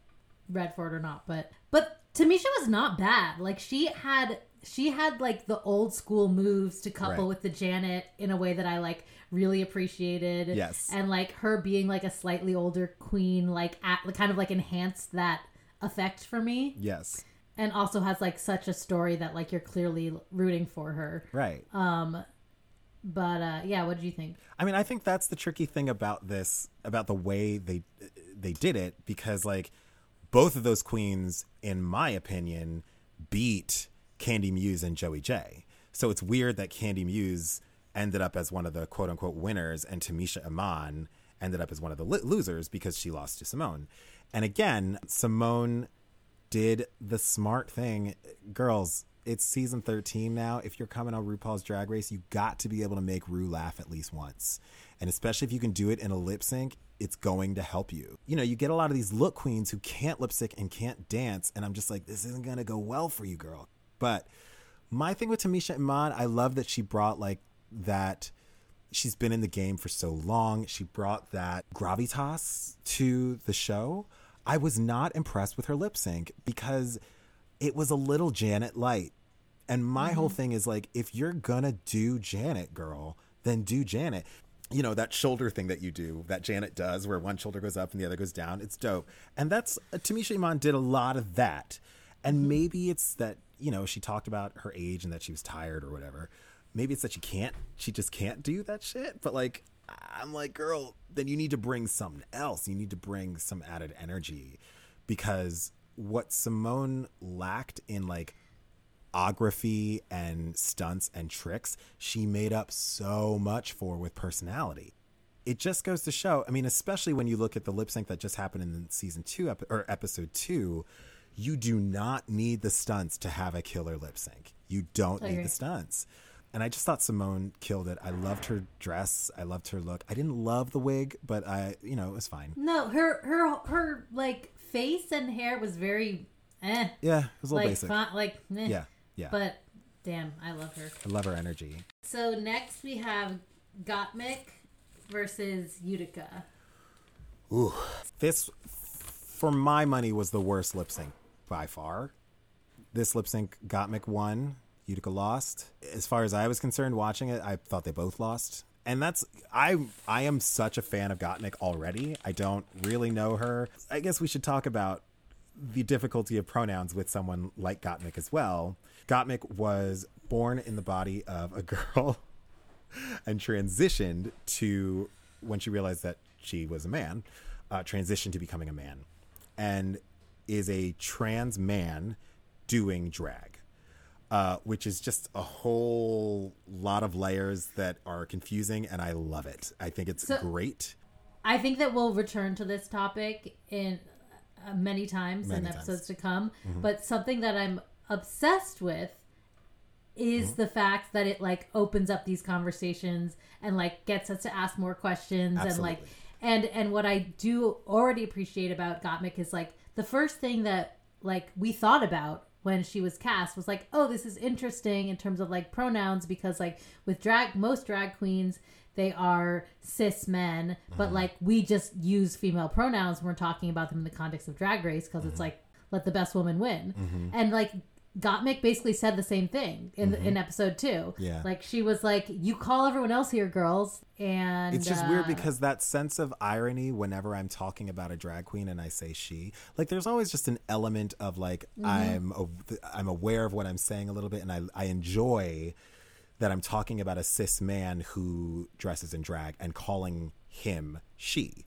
read for it or not, but but Tamisha was not bad. Like she had she had like the old school moves to couple Right. with the Janet in a way that I like really appreciated. Yes. And like her being like a slightly older queen like at kind of like enhanced that effect for me Yes. and also has like such a story that like you're clearly rooting for her. Right. Um but uh yeah, what did you think? I mean, I think that's the tricky thing about this, about the way they they did it, because like both of those queens, in my opinion, beat Kandy Muse and Joey Jay. So it's weird that Kandy Muse ended up as one of the quote unquote winners, and Tamisha Iman ended up as one of the losers because she lost to Symone. And again, Symone did the smart thing. Girls, it's season 13 now. If you're coming on RuPaul's Drag Race, you got to be able to make Ru laugh at least once. And especially if you can do it in a lip sync, it's going to help you. You know, you get a lot of these look queens who can't lip sync and can't dance. And I'm just like, this isn't going to go well for you, girl. But my thing with Tamisha Iman, I love that she brought like that. She's been in the game for so long. She brought that gravitas to the show. I was not impressed with her lip sync because it was a little Janet light. And my whole thing is like, if you're gonna do Janet, girl, then do Janet. You know, that shoulder thing that you do, that Janet does, where one shoulder goes up and the other goes down. It's dope. And that's, uh, Tamisha Iman did a lot of that. And maybe it's that, you know, she talked about her age and that she was tired or whatever. Maybe it's that she can't, she just can't do that shit. But like, I'm like, girl, then you need to bring something else. You need to bring some added energy because what Symone lacked in like ography and stunts and tricks, she made up so much for with personality. It just goes to show, I mean, especially when you look at the lip sync that just happened in season two ep- or episode two, you do not need the stunts to have a killer lip sync. You don't need the stunts. And I just thought Symone killed it. I loved her dress. I loved her look. I didn't love the wig, but I, you know, it was fine. No, her her her like face and hair was very eh. Yeah, it was a little Like basic. fun, like eh. Yeah, yeah. But damn, I love her. I love her energy. So next we have Gottmik versus Utica. Ooh, this, for my money, was the worst lip sync by far. This lip sync, Gottmik won, Utica lost. As far as I was concerned watching it, I thought they both lost. and that's I I am such a fan of Gottmik already. I don't really know her. I guess we should talk about the difficulty of pronouns with someone like Gottmik as well. Gottmik was born in the body of a <laughs> girl and transitioned to when she realized that she was a man, uh, transitioned to becoming a man, and is a trans man doing drag, uh, which is just a whole lot of layers that are confusing, and I love it. I think it's So- great. I think that we'll return to this topic in uh, many times Many in times. episodes to come. But something that I'm obsessed with is the fact that it like opens up these conversations and like gets us to ask more questions and like and and what I do already appreciate about Gottmik is like the first thing that like we thought about when she was cast was like oh this is interesting in terms of like pronouns because like with drag most drag queens they are cis men but mm-hmm. like we just use female pronouns when we're talking about them in the context of drag race because it's mm-hmm. like let the best woman win. Mm-hmm. And like Gottmik basically said the same thing in in episode two. Yeah. like she was like, "You call everyone else here, girls," and It's just weird uh, because that sense of irony whenever I'm talking about a drag queen and I say she, like there's always just an element of like Mm-hmm. I'm a, I'm aware of what I'm saying a little bit and I I enjoy that I'm talking about a cis man who dresses in drag and calling him she.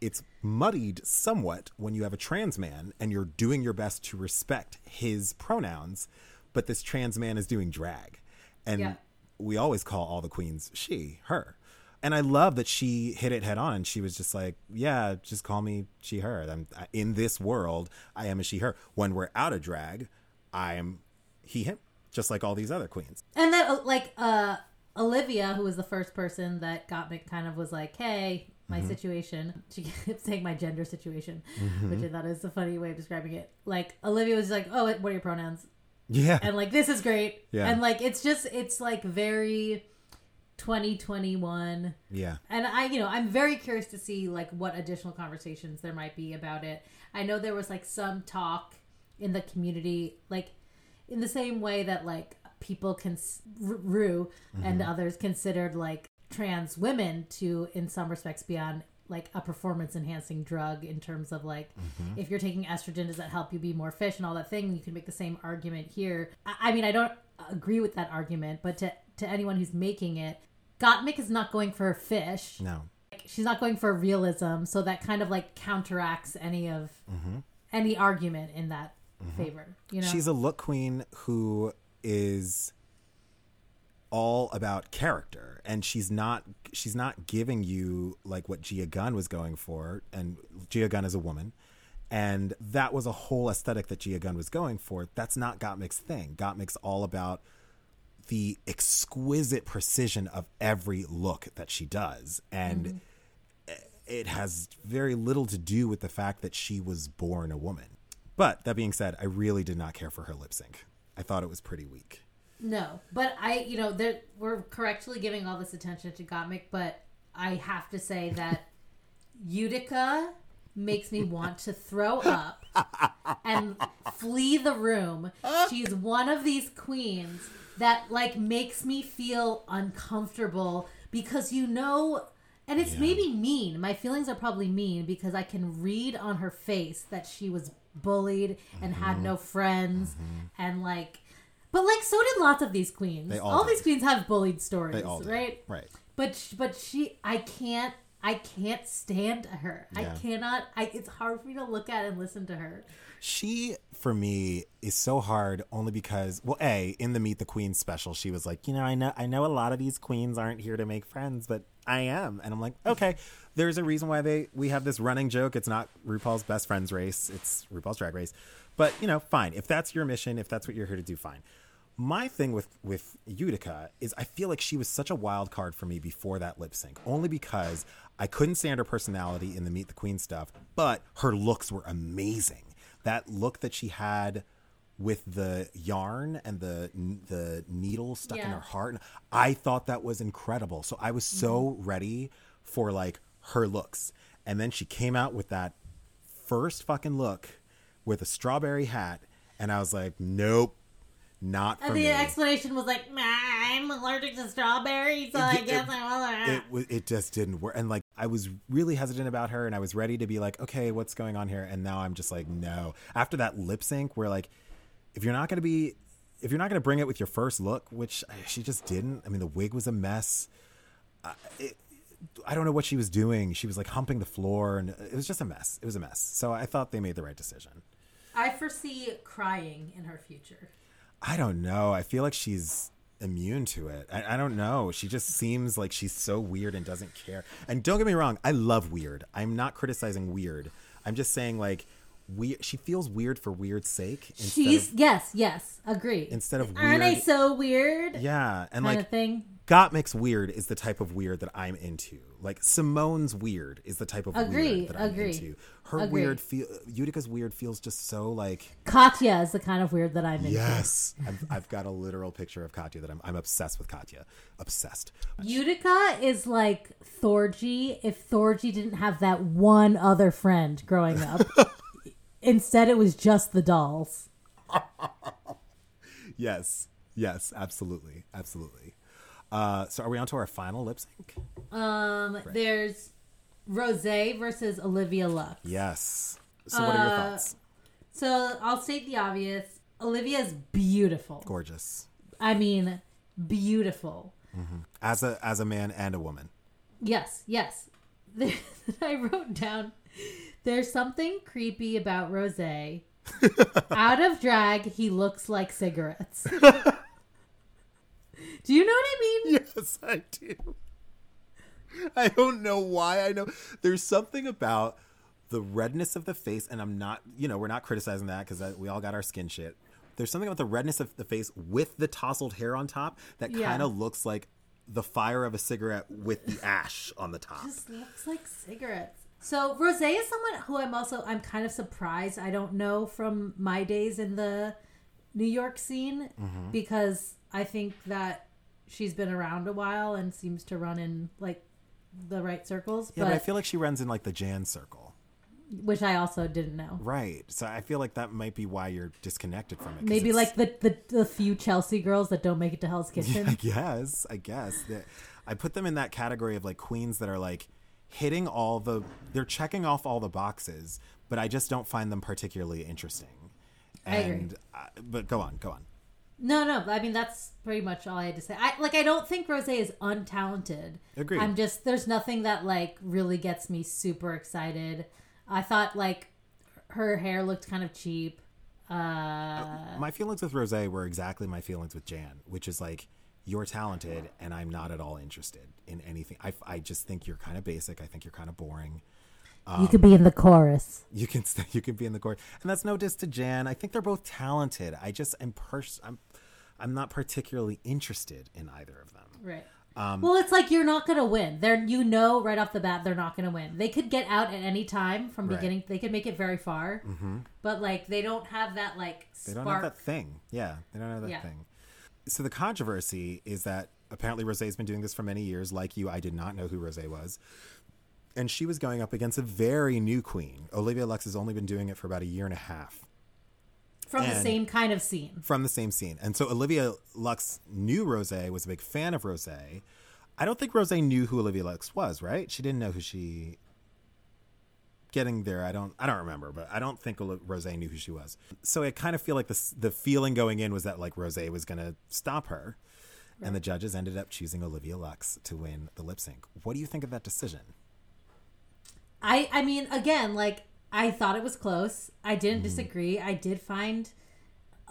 It's muddied somewhat when you have a trans man and you're doing your best to respect his pronouns, but this trans man is doing drag. And Yeah. we always call all the queens she, her. And I love that she hit it head on she was just like, yeah, just call me she, her. I'm in this world, I am a she, her. When we're out of drag, I am he, him, just like all these other queens. And that, uh, like, uh, Olivia, who was the first person that got me, kind of was like, "Hey, my Mm-hmm. situation." <laughs> She kept saying my gender situation, which I thought is a funny way of describing it. Like, Olivia was like, "Oh, what are your pronouns?" Yeah. And like, this is great. Yeah. And like, it's just, it's like very 2021. yeah. And I, you know, I'm very curious to see like what additional conversations there might be about it. I know there was like some talk in the community, like in the same way that like people can Ru and others considered like trans women to, in some respects, be on like a performance enhancing drug in terms of like mm-hmm. if you're taking estrogen does that help you be more fish and all that thing? You can make the same argument here. I, I mean i don't agree with that argument but to to anyone who's making it gottmik is not going for fish. No. she's not going for realism so that kind of like counteracts any of mm-hmm. any argument in that mm-hmm. favor you know? She's a look queen who is all about character and she's not she's not giving you like what Gia Gunn was going for and Gia Gunn is a woman and that was a whole aesthetic that Gia Gunn was going for. That's not Gottmik's thing. Gottmik's all about the exquisite precision of every look that she does and mm-hmm. it has very little to do with the fact that she was born a woman. But that being said I really did not care for her lip sync. I thought it was pretty weak No, but I, you know, there we're correctly giving all this attention to Gottmik, but I have to say that <laughs> Utica makes me want to throw up and flee the room. She's one of these queens that like makes me feel uncomfortable because you know and it's maybe mean. My feelings are probably mean because I can read on her face that she was bullied and had mm-hmm. no friends mm-hmm. and like but like so did lots of these queens. They all all did. these queens have bullied stories, They all did. right? Right. But sh- but she I can't I can't stand her. I cannot I it's hard for me to look at and listen to her. She, for me, is so hard only because, well, a in the Meet the Queens special, she was like, you know, I know, I know, a lot of these queens aren't here to make friends, but I am, and I'm like, okay, there's a reason why they we have this running joke. It's not RuPaul's best friends race; it's RuPaul's Drag Race. But you know, fine. If that's your mission, if that's what you're here to do, fine. My thing with with Utica is I feel like she was such a wild card for me before that lip sync, only because I couldn't stand her personality in the Meet the Queen stuff, but her looks were amazing. That look that she had with the yarn and the the needle stuck in her heart, I thought that was incredible. So I was so mm-hmm. ready for like her looks, and then she came out with that first fucking look with a strawberry hat, and I was like, nope not for And the me. explanation was like, I'm allergic to strawberries, so I It- guess it- I it wa- it just didn't work and like i was really hesitant about her and i was ready to be like okay what's going on here? And now i'm just like no. After that lip sync where like if you're not going to be if you're not going to bring it with your first look which uh, she just didn't i mean the wig was a mess. Uh, it, i don't know what she was doing. She was like humping the floor and it was just a mess. It was a mess. So i thought they made the right decision. I foresee crying in her future. I don't know. I feel like she's immune to it. I, I don't know. She just seems like she's so weird and doesn't care. And don't get me wrong, I love weird. I'm not criticizing weird. I'm just saying like we she feels weird for weird's sake She's of yes, yes, agree. instead of weird Aren't I so weird? yeah, and like thing. Gottmik's weird is the type of weird that I'm into. Like Symone's weird is the type of Agree, weird that I'm agree, into. Her agree. weird feel Utica's weird feels just so like Katya is the kind of weird that I'm into. yes. I've, I've got a literal picture of Katya that I'm I'm obsessed with Katya. Obsessed. Utica is like Thorgy if Thorgy didn't have that one other friend growing up. <laughs> Instead, it was just the dolls. <laughs> Yes. Yes, absolutely. Absolutely. Uh, so are we on to our final lip sync? Um, there's Rose versus Olivia Lux. Yes. So what are your Uh, thoughts? So I'll state the obvious. Olivia's beautiful. Gorgeous. I mean, beautiful. As a as a man and a woman. Yes, yes. <laughs> I wrote down there's something creepy about Rose. <laughs> Out of drag, he looks like cigarettes. <laughs> do you know what I mean? Yes, I do. I don't know why I know. There's something about the redness of the face, and I'm not, you know, we're not criticizing that because we all got our skin shit. There's something about the redness of the face with the tousled hair on top that Yeah. kind of looks like the fire of a cigarette with the ash on the top. Just looks like cigarettes. So Rose is someone who I'm also I'm kind of surprised I don't know from my days in the New York scene Mm-hmm. because I think that she's been around a while and seems to run in like the right circles, Yeah, but, but I feel like she runs in like the Jan circle. which I also didn't know. Right. So I feel like that might be why you're disconnected from it. Maybe it's- like the, the the few Chelsea girls that don't make it to Hell's <laughs> Kitchen. I guess. I guess. That- I put them in that category of like queens that are like hitting all the they're checking off all the boxes, but I just don't find them particularly interesting. I agree. And uh, but go on, go on. No, no. I mean, that's pretty much all I had to say. I like. I don't think Rose is untalented. Agreed. I'm just there's nothing that like really gets me super excited. I thought like her hair looked kind of cheap. Uh, My feelings with Rose were exactly my feelings with Jan, which is like you're talented and I'm not at all interested in anything. I, I just think you're kind of basic. I think you're kind of boring. You could be in the chorus. You can st- <laughs> you can be in the chorus, and that's no diss to Jan. I think they're both talented. I just am pers- I'm I'm not particularly interested in either of them. Right. Um, well, it's like you're not gonna win. They're you know right off the bat they're not gonna win. They could get out at any time from Right. Mm-hmm. beginning. They could make it very far, but like they don't have that like They don't have that thing. Yeah, they don't have that Yeah. thing. So the controversy is that apparently Rosé's been doing this for many years. Like you, I did not know who Rosé was. And she was going up against a very new queen. Olivia Lux has only been doing it for about a year and a half from the same kind of scene. from the same scene. And so Olivia Lux knew Rosé, was a big fan of Rosé. I don't think Rosé knew who Olivia Lux was, right? She didn't know who she getting there. I don't I don't remember, but I don't think Rosé knew who she was. So I kind of feel like the the feeling going in was that like Rosé was going to stop her. And the judges ended up choosing Olivia Lux to win the lip sync. What do you think of that decision? I I mean again like I thought it was close. I didn't disagree. I did find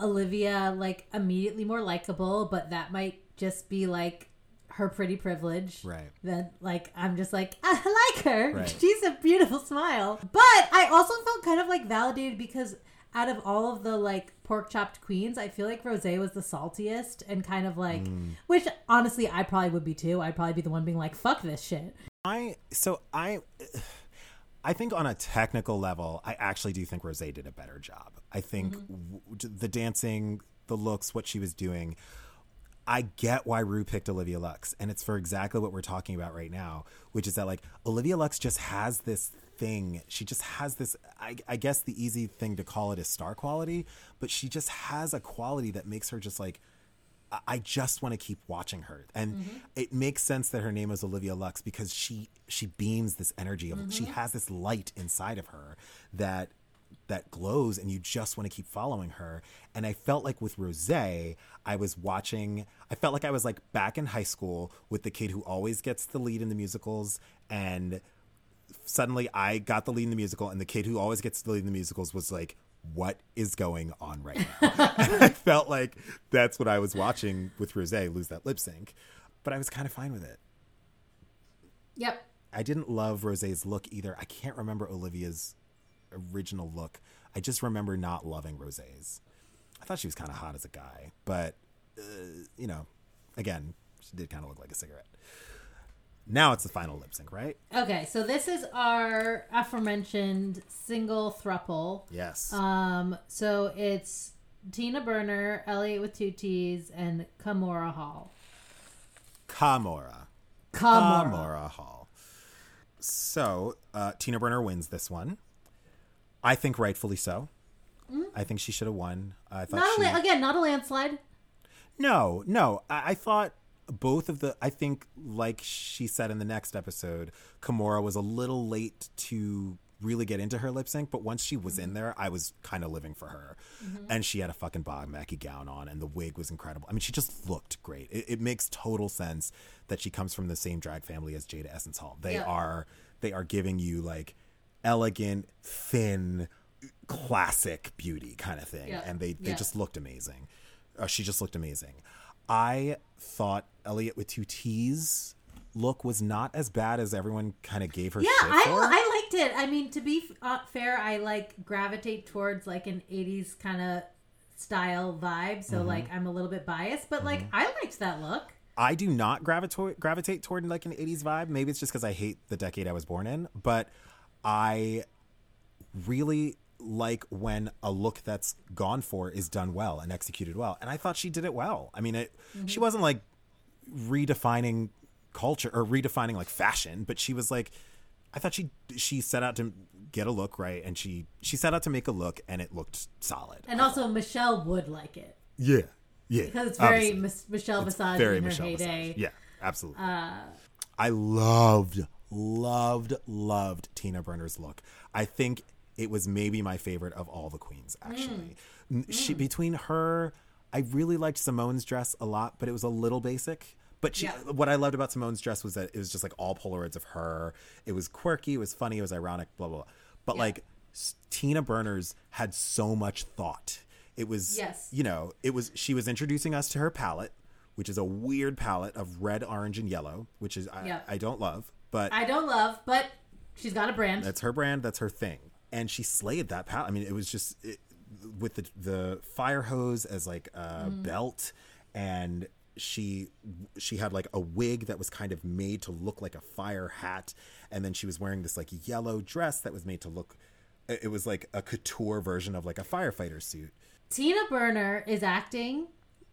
Olivia like immediately more likable, but that might just be like her pretty privilege. Right. That like I'm just like <laughs> I like her. Right. <laughs> She's a beautiful smile. But I also felt kind of like validated because out of all of the like pork chopped queens, I feel like Rose was the saltiest and kind of like Mm. which honestly I probably would be too. I'd probably be the one being like fuck this shit. I so I I think on a technical level, I actually do think Rosé did a better job. I think mm-hmm. w- the dancing, the looks, what she was doing. I get why Ru picked Olivia Lux, and it's for exactly what we're talking about right now, which is that like Olivia Lux just has this thing. She just has this. I, I guess the easy thing to call it is star quality, but she just has a quality that makes her just like. I- just want to keep watching her, and mm-hmm. it makes sense that her name is Olivia Lux because she she beams this energy of she mm-hmm. has this light inside of her that that glows and you just want to keep following her. And I felt like with Rose, I was watching, I felt like I was like back in high school with the kid who always gets the lead in the musicals. And suddenly I got the lead in the musical, and the kid who always gets the lead in the musicals was like, what is going on right now? and <laughs> I felt like that's what I was watching with Rose lose that lip sync. But I was kind of fine with it. Yep. I didn't love Rose's look either. I can't remember Olivia's original look. I just remember not loving Rose's. I thought she was kind of hot as a guy, but uh, you know, again, she did kind of look like a cigarette. Now it's the final lip sync, right? Okay, so this is our aforementioned single thruple. Yes. Um, so it's Tina Burner, Elliott with two T's, and Kahmora Hall. Kahmora. Kahmora. Kahmora Hall. So uh, Tina Burner wins this one. I think rightfully so. I think she should have won. I thought Mm-hmm. Not she, la- again, not a landslide. No, no. I, I thought both of the. I think, like she said in the next episode, Kahmora was a little late to really get into her lip sync, but once she was in there, I was kind of living for her. And she had a fucking Bob Mackie gown on, and the wig was incredible. I mean, she just looked great. It, it makes total sense that she comes from the same drag family as Jada Essence Hall. They Yeah. are they are giving you like elegant, thin, classic beauty kind of thing, Yeah. and they they Yeah. just looked amazing. Uh, she just looked amazing. I thought Elliott with two T's look was not as bad as everyone kind of gave her Yeah, I. I liked it. I mean, to be uh, fair, I like gravitate towards like an '80s kind of style vibe. So Mm-hmm. like, I'm a little bit biased, but like, I liked that look. I do not gravitate gravitate toward like an 80s vibe. Maybe it's just because I hate the decade I was born in, but I really like when a look that's gone for is done well and executed well. And I thought she did it well. I mean, it, mm-hmm. she wasn't like redefining culture or redefining like fashion, but she was like I thought she she set out to get a look right and she she set out to make a look and it looked solid. And also, Michelle would like it Yeah. Yeah. because it's very. Mis- Michelle Visage very in her Michelle heyday. Visage. Yeah, absolutely. Uh, I loved, loved, loved Tina Burner's look. I think it was maybe my favorite of all the queens. Mm. Actually, N mm. she between her, I really liked Symone's dress a lot, but it was a little basic. But she, Yeah. what I loved about Symone's dress was that it was just like all Polaroids of her. It was quirky, it was funny, it was ironic, blah blah. blah. But like Tina Burner's had so much thought. It was, Yes. you know, it was. She was introducing us to her palette, which is a weird palette of red, orange, and yellow, which is I, Yeah. I don't love, but I don't love, but she's got a brand. that's her brand. That's her thing, and she slayed that palette. I mean, it was just it, with the the fire hose as like a Mm. belt, and she she had like a wig that was kind of made to look like a fire hat, and then she was wearing this like yellow dress that was made to look. It was like a couture version of like a firefighter suit. Tina Burner is acting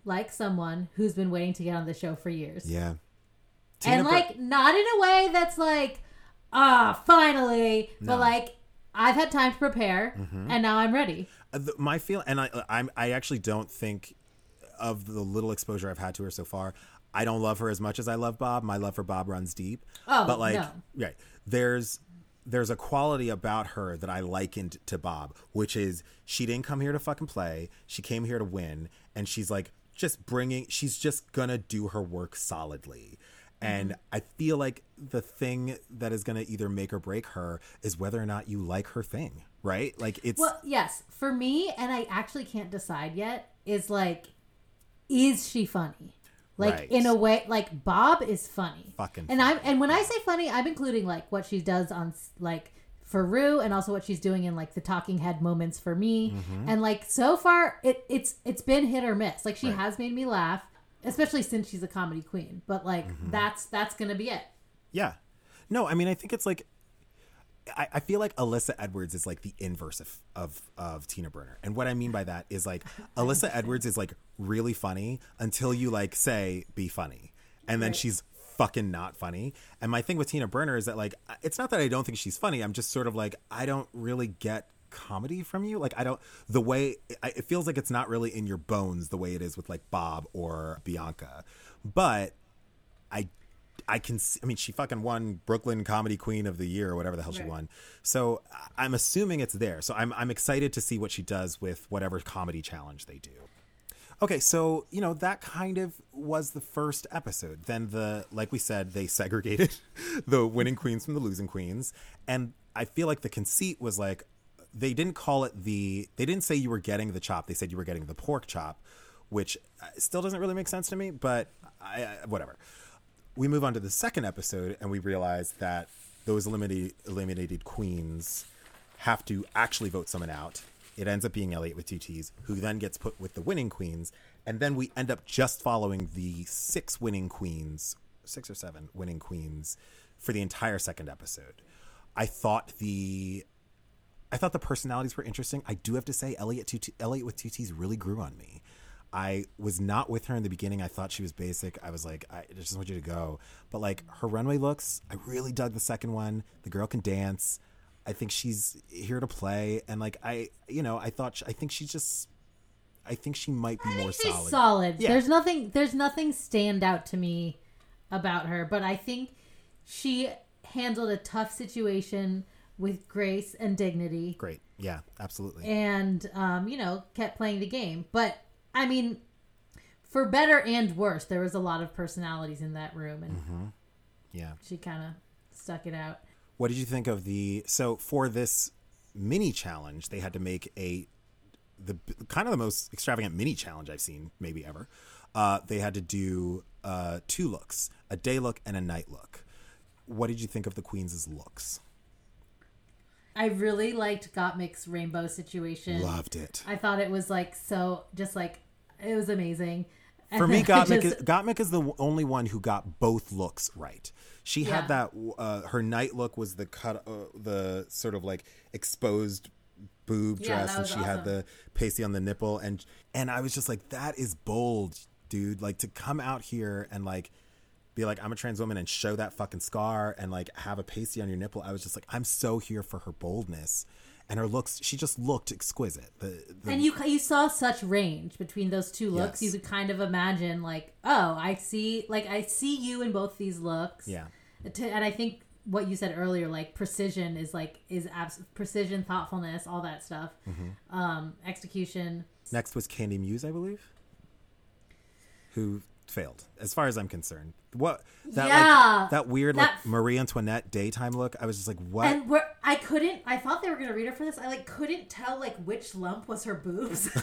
like someone who's been waiting to get on the show for years. Yeah, and Bur- like not in a way that's like ah finally No. but like i've had time to prepare Mm-hmm. and now i'm ready Uh, the, my feel and I I'm I actually don't think of the little exposure I've had to her so far. I don't love her as much as I love Bob. My love for Bob runs deep. Oh, but like no. right there's there's a quality about her that I likened to Bob, which is she didn't come here to fucking play. She came here to win, and she's like just bringing. She's just gonna do her work solidly. And Mm-hmm. I feel like the thing that is going to either make or break her is whether or not you like her thing, right? Like it's well yes for me and i actually can't decide yet is like is she funny like Right. in a way like bob is funny Fucking and i'm and when i say funny i'm including like what she does on like for Ru and also what she's doing in like the talking head moments for me Mm-hmm. and like so far it it's it's been hit or miss like she Right. has made me laugh especially since she's a comedy queen but like Mm-hmm. that's that's gonna be it Yeah. No, I mean, I think it's like I, I feel like Alyssa Edwards is like the inverse of, of of Tina Burner, and what I mean by that is like <laughs> Alyssa Edwards is like really funny until you like say be funny, and then Right. she's fucking not funny. And my thing with Tina Burner is that like it's not that I don't think she's funny. I'm just sort of like I don't really get comedy from you. Like I don't the way it feels like it's not really in your bones the way it is with like Bob or Bianca, but I I can see, I mean she fucking won Brooklyn Comedy Queen of the Year or whatever the hell she won. So I'm assuming it's there. So I'm I'm excited to see what she does with whatever comedy challenge they do. Okay, so you know that kind of was the first episode. Then the like we said, they segregated <laughs> the winning queens from the losing queens, and I feel like the conceit was like they didn't call it the they didn't say you were getting the chop. They said you were getting the pork chop, which uh, still doesn't really make sense to me. But I, whatever. We move on to the second episode, and we realize that those eliminated eliminated queens have to actually vote someone out. It ends up being Elliott with two T's, who then gets put with the winning queens, and then we end up just following the six winning queens, six or seven winning queens, for the entire second episode. I thought the, I thought the personalities were interesting. I do have to say, Elliott two Elliott with two T's really grew on me. I was not with her in the beginning. I thought she was basic. I was like, I just want you to go. But like her runway looks, I really dug the second one. The girl can dance. I think she's here to play, and like I, you know, I thought I think she's just, I think she might be more She's solid. solid. Yeah. There's nothing. There's nothing stand out to me about her, but I think she handled a tough situation with grace and dignity, Great, yeah, absolutely. and um, you know, kept playing the game. But I mean, for better and worse, there was a lot of personalities in that room, and Mm-hmm. yeah. she kind of stuck it out. What did you think of the? So for this mini challenge, they had to make a the kind of the most extravagant mini challenge I've seen maybe ever. Uh, they had to do uh, two looks: a day look and a night look. What did you think of the queens' looks? I really liked Gottmik's rainbow situation. Loved it. I thought it was like so, just like it was amazing. For me, <laughs> Gottmik, just- is, Gottmik is the only one who got both looks right. She Yeah. had that. Uh, her night look was the cut, uh, the sort of like exposed boob Yeah, dress, and she had the pasty on the nipple, and and I was just like, that is bold, dude. Like to come out here and like be like, I'm a trans woman and show that fucking scar and like have a pasty on your nipple. I was just like, I'm so here for her boldness. And her looks, she just looked exquisite. The, the and you you saw such range between those two looks. Yes. You could kind of imagine like, oh, I see, like I see you in both these looks. yeah, To- And I think what you said earlier, like precision is like is abs- precision, thoughtfulness, all that stuff. Mm-hmm. Um, execution. Next was Kandy Muse, I believe, who failed, as far as I'm concerned. What that Yeah. like, that weird That- like Marie Antoinette daytime look? I was just like, what? And where I couldn't, I thought they were gonna read her for this. I like couldn't tell like which lump was her boobs. <laughs> Do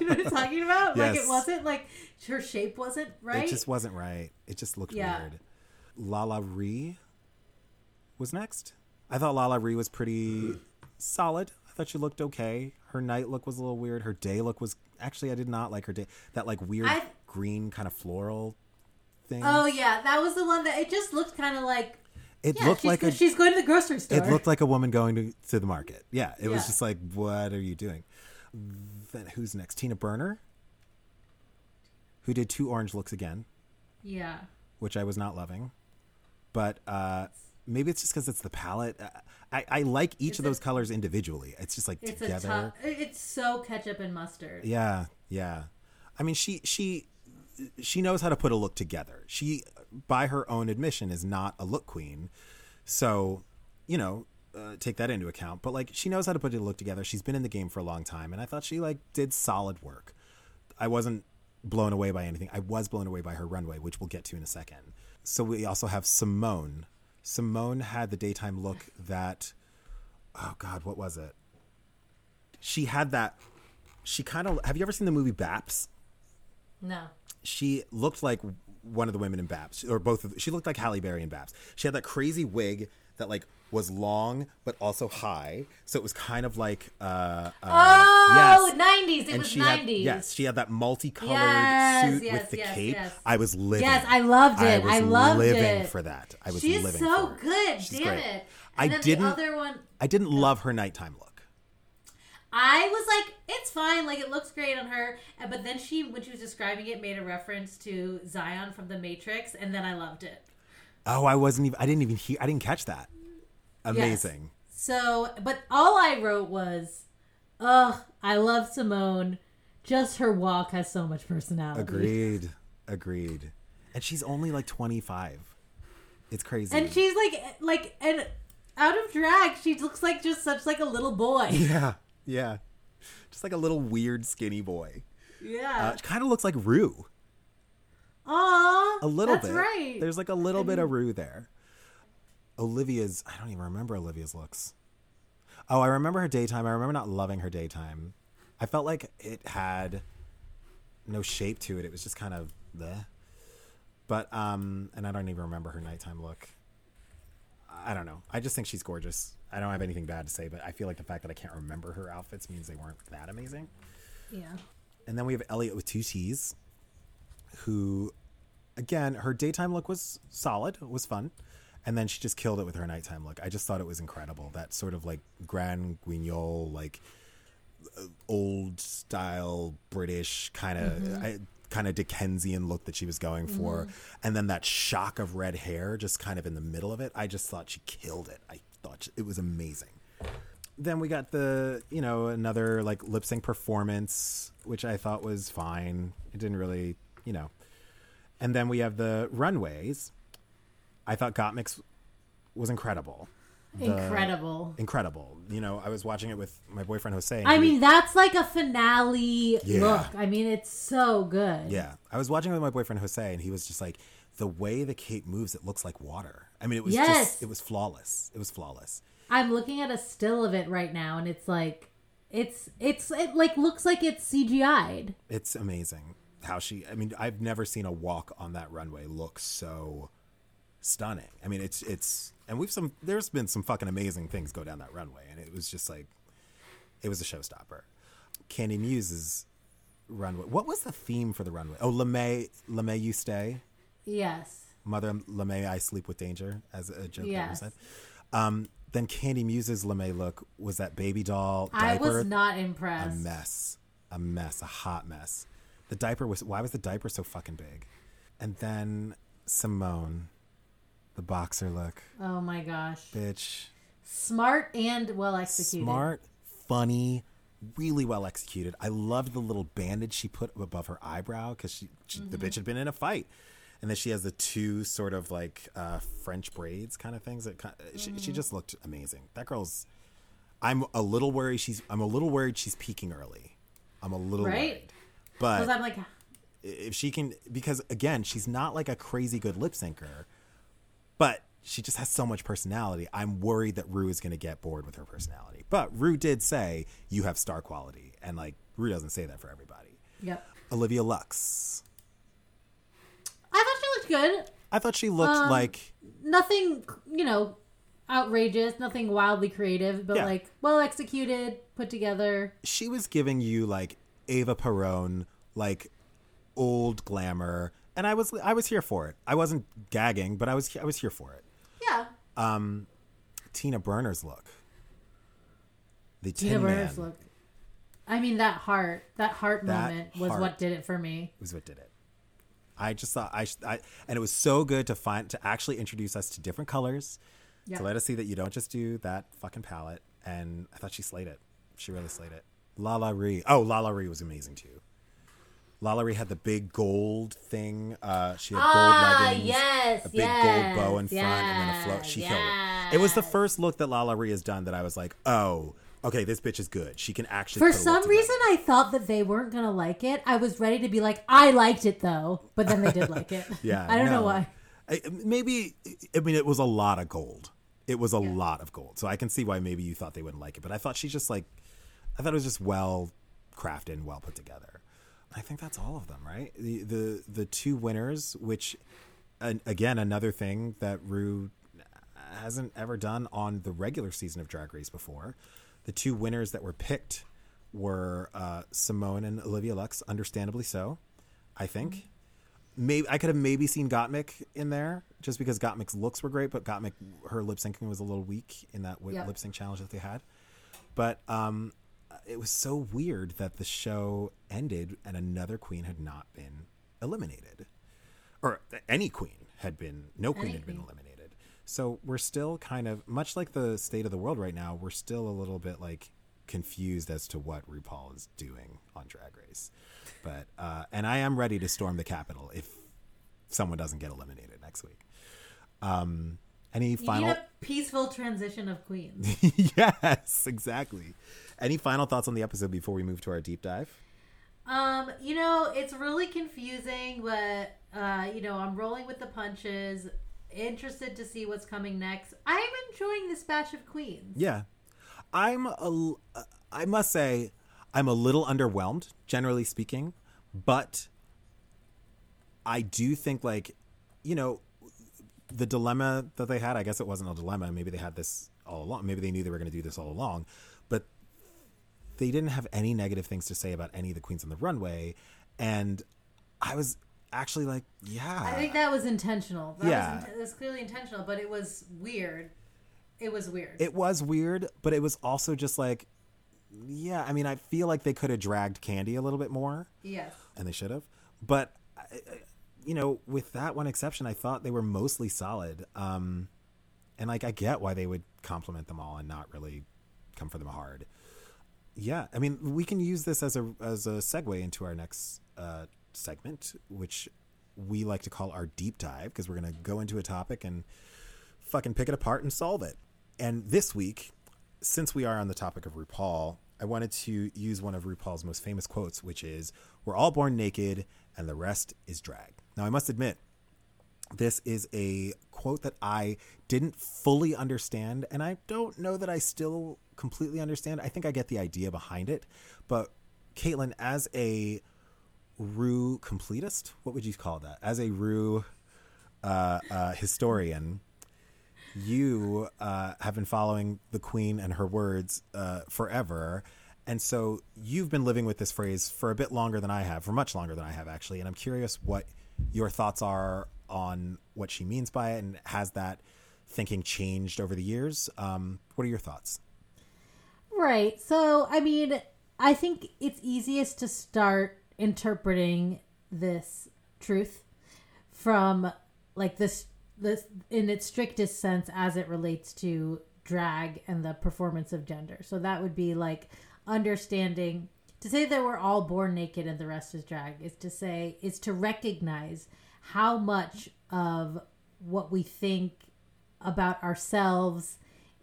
you know what I'm talking about? Like it wasn't like her shape wasn't right. It just wasn't right. It just looked Yeah. weird. LaLa Ri was next. I thought LaLa Ri was pretty solid. I thought she looked okay. Her night look was a little weird. Her day look was actually I did not like her day. That like weird I- green kind of floral thing. Oh yeah, that was the one that it just looked kind of like. it Yeah, looked like a she's going to the grocery store. It looked like a woman going to, to the market. Yeah, it was just like, what are you doing? Then who's next? Tina Burner, who did two orange looks again, yeah. which I was not loving. But uh, maybe it's just because it's the palette. Uh, I, I like each It's of a- those colors individually. It's just like It's together. It's so ketchup and mustard. Yeah, yeah. I mean, she she she knows how to put a look together. She, by her own admission, is not a look queen. So, you know, uh, take that into account. But like, she knows how to put a look together. She's been in the game for a long time, and I thought she like did solid work. I wasn't blown away by anything. I was blown away by her runway, which we'll get to in a second. So we also have Symone. Symone had the daytime look that, oh God, what was it? She had that. She kind of. Have you ever seen the movie Baps? No. She looked like one of the women in Baps, or both of. She looked like Halle Berry in Baps. She had that crazy wig that like was long but also high, so it was kind of like uh, uh Oh, yes. 90s. It and was she 90s. had yes, she had that multicolored Yes, suit yes, with the yes, cape. I was living. Yes, I loved I it. was I loved living it. for that. I was She's living so good. She's Damn great. it. I And then didn't. the other one I didn't love her nighttime look. I was like, it's fine, like it looks great on her. But then she, when she was describing it, made a reference to Zion from The Matrix, and then I loved it. Oh, I wasn't even. I didn't even hear. I didn't catch that. Amazing. So, but all I wrote was, ugh, I love Symone. Just her walk has so much personality. Agreed. Agreed. And she's only like 25. It's crazy. And she's like, like, and out of drag, she looks like just such like a little boy. yeah, yeah. Just like a little weird skinny boy. Yeah. Uh, kind of looks like Ru. Aw. A little that's bit. right. There's like a little bit of Ru there. Olivia's. I don't even remember Olivia's looks. Oh, I remember her daytime. I remember not loving her daytime. I felt like it had no shape to it. It was just kind of the. But um, and I don't even remember her nighttime look. I don't know. I just think she's gorgeous. I don't have anything bad to say, but I feel like the fact that I can't remember her outfits means they weren't that amazing. yeah. And then we have Elliott with two T's, who, again, her daytime look was solid, was fun. And then she just killed it with her nighttime look. I just thought it was incredible. That sort of like Grand Guignol, like old style British kind of. Mm-hmm. Kind of Dickensian look that she was going for, mm-hmm. and then that shock of red hair just kind of in the middle of it. I just thought she killed it. I thought she, it was amazing. Then we got the you know another like lip sync performance which i thought was fine. It didn't really you know. And then we have the runways. I thought Gottmik's was incredible The- Incredible. incredible you know i was watching it with my boyfriend jose I he- mean, that's like a finale Yeah. look. I mean, it's so good. yeah i was watching it with my boyfriend jose and he was just like the way the cape moves it looks like water i mean it was Yes. just it was flawless it was flawless I'm looking at a still of it right now, and it's like, it's it's it like looks like it's CGI'd. It's amazing how she. I mean, I've never seen a walk on that runway look so stunning. I mean, it's it's and we've some. There's been some fucking amazing things go down that runway, and it was just like, it was a showstopper. Kandy Muse's runway. What was the theme for the runway? Oh, LeMay, LeMay, you stay. Yes. Mother LeMay, I sleep with danger, as a joke that Yes. was said. Um, then Kandy Muse's LeMay look was that baby doll I diaper was not impressed. a mess, a mess, a hot mess. The diaper was why was the diaper so fucking big? And then Simone, the boxer look, Oh my gosh. bitch, Smart and well executed. smart, funny, really well executed. I loved the little bandage she put above her eyebrow because she, she the Mm-hmm. bitch had been in a fight. And then she has the two sort of like uh, French braids kind of things. That kind she, Mm-hmm. she just looked amazing. That girl's. I'm a little worried. She's. I'm a little worried she's peaking early. I'm a little Right? worried. But I'm like, if she can because again she's not like a crazy good lip syncer but she just has so much personality i'm worried that Ru is going to get bored with her personality but Ru did say you have star quality and like Ru doesn't say that for everybody yep. olivia lux I thought she looked good. i thought she looked Um, like Nothing, you know, outrageous. Nothing wildly creative, but Yeah. like well executed, put together. she was giving you like Eva Perón like old glamour and i was i was here for it i wasn't gagging but i was i was here for it Yeah. Um, tina burner's look the Tina Tin Burner's look. I mean, that heart, that heart That moment was heart. what did it for me. was what did it. I just thought I, I and it was so good to find to actually introduce us to different colors Yeah. to let us see that you don't just do that fucking palette. And I thought she slayed it. She really slayed it. LaLa Ri. Oh, LaLa Ri was amazing too. Lala had the big gold thing. Uh, she had Ah, gold leggings, yes, a big yes, gold bow in front, and then a float. She killed it. It was the first look that Lala has done that I was like, oh, okay, this bitch is good. She can actually. For some reason, I thought that they weren't gonna like it. I was ready to be like, I liked it though, but then they did like it. <laughs> Yeah, I don't know why. I, maybe I mean it was a lot of gold. It was a lot of gold, so I can see why maybe you thought they wouldn't like it. But I thought she just like, I thought it was just well crafted and well put together. I think that's all of them, right? The the the two winners, which uh, again another thing that Ru hasn't ever done on the regular season of Drag Race before. The two winners that were picked were uh, Symone and Olivia Lux, understandably so. I think. Maybe I could have maybe seen Gottmik in there just because Gottmik's looks were great, but Gottmik her lip syncing was a little weak in that Yep. lip sync challenge that they had. But um, it was so weird that the show ended and another queen had not been eliminated, or any queen had been no queen had been eliminated. So we're still kind of much like the state of the world right now. We're still a little bit like confused as to what RuPaul is doing on Drag Race. But uh, and I am ready to storm the Capitol if someone doesn't get eliminated next week. Um, any You final? peaceful transition of queens. <laughs> yes, exactly. Any final thoughts on the episode before we move to our deep dive? Um, you know, it's really confusing, but uh, you know, I'm rolling with the punches. Interested to see what's coming next. I'm enjoying this batch of queens. Yeah, I'm a. I must say, I'm a little underwhelmed, generally speaking, but I do think like, you know, the dilemma that they had. I guess it wasn't a dilemma. Maybe they had this all along. Maybe they knew they were going to do this all along, they didn't have any negative things to say about any of the queens on the runway, and I was actually like, yeah, I think that was intentional. That Yeah. was, it was clearly intentional, but it was weird. It was weird. it was weird, but it was also just like, yeah. I mean, I feel like they could have dragged Kandy a little bit more, yes. and they should have. But I- you know, with that one exception, I thought they were mostly solid. Um, and like, I get why they would compliment them all and not really come for them hard. Yeah, I mean, we can use this as a as a segue into our next uh, segment, which we like to call our deep dive, because we're going to go into a topic and fucking pick it apart and solve it. And this week, since we are on the topic of RuPaul, I wanted to use one of RuPaul's most famous quotes, which is, We're all born naked and the rest is drag. Now, I must admit, this is a quote that I didn't fully understand, and I don't know that I still completely understand. I think I get the idea behind it. But, Caitlin, as a Ru completist, what would you call that? As a Ru uh, uh, historian, you uh, have been following the queen and her words uh, forever. And so you've been living with this phrase for a bit longer than I have, for much longer than I have, actually. And I'm curious what your thoughts are on what she means by it and has that thinking changed over the years? Um, what are your thoughts? Right. So, I mean, I think it's easiest to start interpreting this truth from like this this in its strictest sense as it relates to drag and the performance of gender. So that would be like understanding to say that we're all born naked and the rest is drag is to say is to recognize how much of what we think about ourselves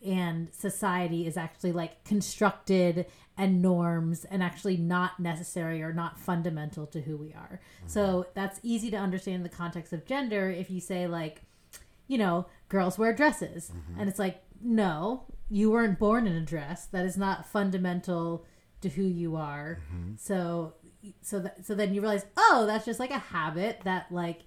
and society is actually like constructed and norms and actually not necessary or not fundamental to who we are. Mm-hmm. So that's easy to understand in the context of gender if you say like you know, girls wear dresses. Mm-hmm. And it's like, no, you weren't born in a dress. That is not fundamental to who you are. Mm-hmm. So so that so then you realize, oh, that's just like a habit that like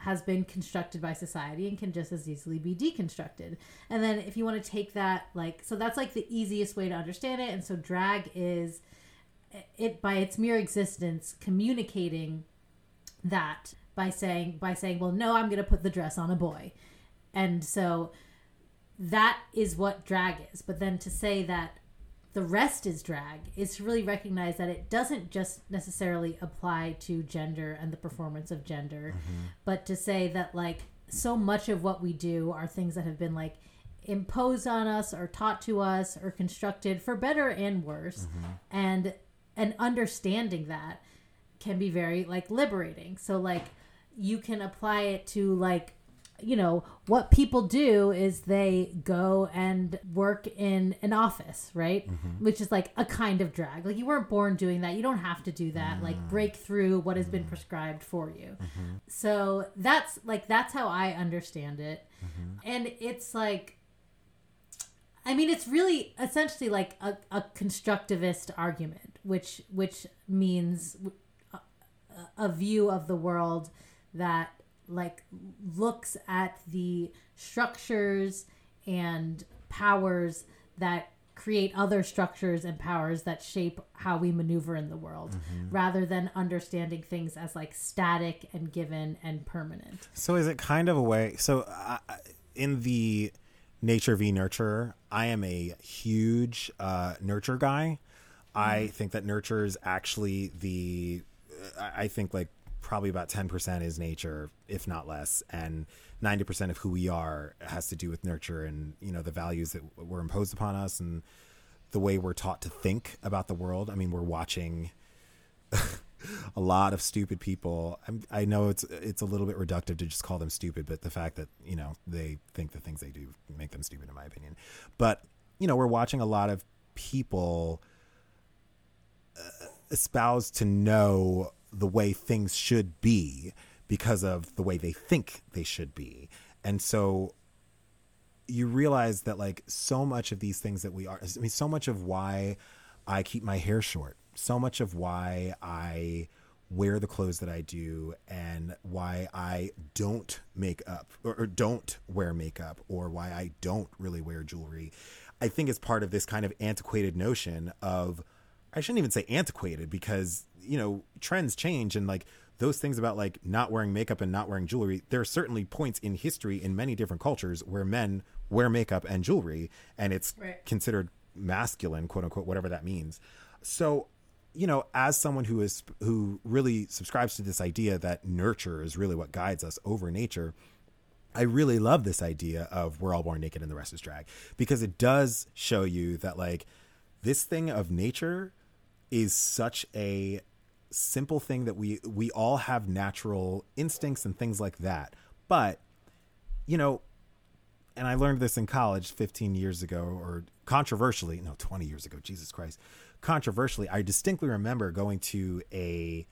has been constructed by society and can just as easily be deconstructed. And then if you want to take that like so that's like the easiest way to understand it. And so drag is it by its mere existence communicating that by saying by saying well no i'm going to put the dress on a boy. And so that is what drag is. But then to say that the rest is drag is to really recognize that it doesn't just necessarily apply to gender and the performance of gender mm-hmm. but to say that like so much of what we do are things that have been like imposed on us or taught to us or constructed for better and worse. Mm-hmm. And and understanding that can be very like liberating. So like you can apply it to like you know what people do is they go and work in an office right? Mm-hmm. Which is like a kind of drag. Like you weren't born doing that. You don't have to do that. Like mm. break through what has been mm. prescribed for you. Mm-hmm. So that's like that's how i understand it. Mm-hmm. And it's like I mean, it's really essentially like a, a constructivist argument, which which means uh, a view of the world that like looks at the structures and powers that create other structures and powers that shape how we maneuver in the world rather than understanding things as like static and given and permanent. So is it kind of a way? So uh, in the nature v nurture, I am a huge uh, nurture guy. I think that nurture is actually the. I think like probably about ten percent is nature, if not less, and ninety percent of who we are has to do with nurture and you know the values that were imposed upon us and the way we're taught to think about the world. I mean, we're watching <laughs> a lot of stupid people. I'm, I know it's it's a little bit reductive to just call them stupid, but the fact that you know they think the things they do make them stupid, in my opinion. But you know, we're watching a lot of people uh, espouse to know the way things should be because of the way they think they should be, and so you realize that like so much of these things that we are i mean so much of why i keep my hair short so much of why i wear the clothes that i do and why i don't make up or, or don't wear makeup or why i don't really wear jewelry i think is part of this kind of antiquated notion of i shouldn't even say antiquated because you know trends change and like those things about like not wearing makeup and not wearing jewelry there are certainly points in history in many different cultures where men wear makeup and jewelry and it's Right. considered masculine quote unquote whatever that means so you know as someone who is who really subscribes to this idea that nurture is really what guides us over nature I really love this idea of we're all born naked and the rest is drag because it does show you that like this thing of nature is such a simple thing that we we all have natural instincts and things like that. But you know, and I learned this in college 15 years ago or controversially, no, 20 years ago, Jesus Christ. Controversially, I distinctly remember going to a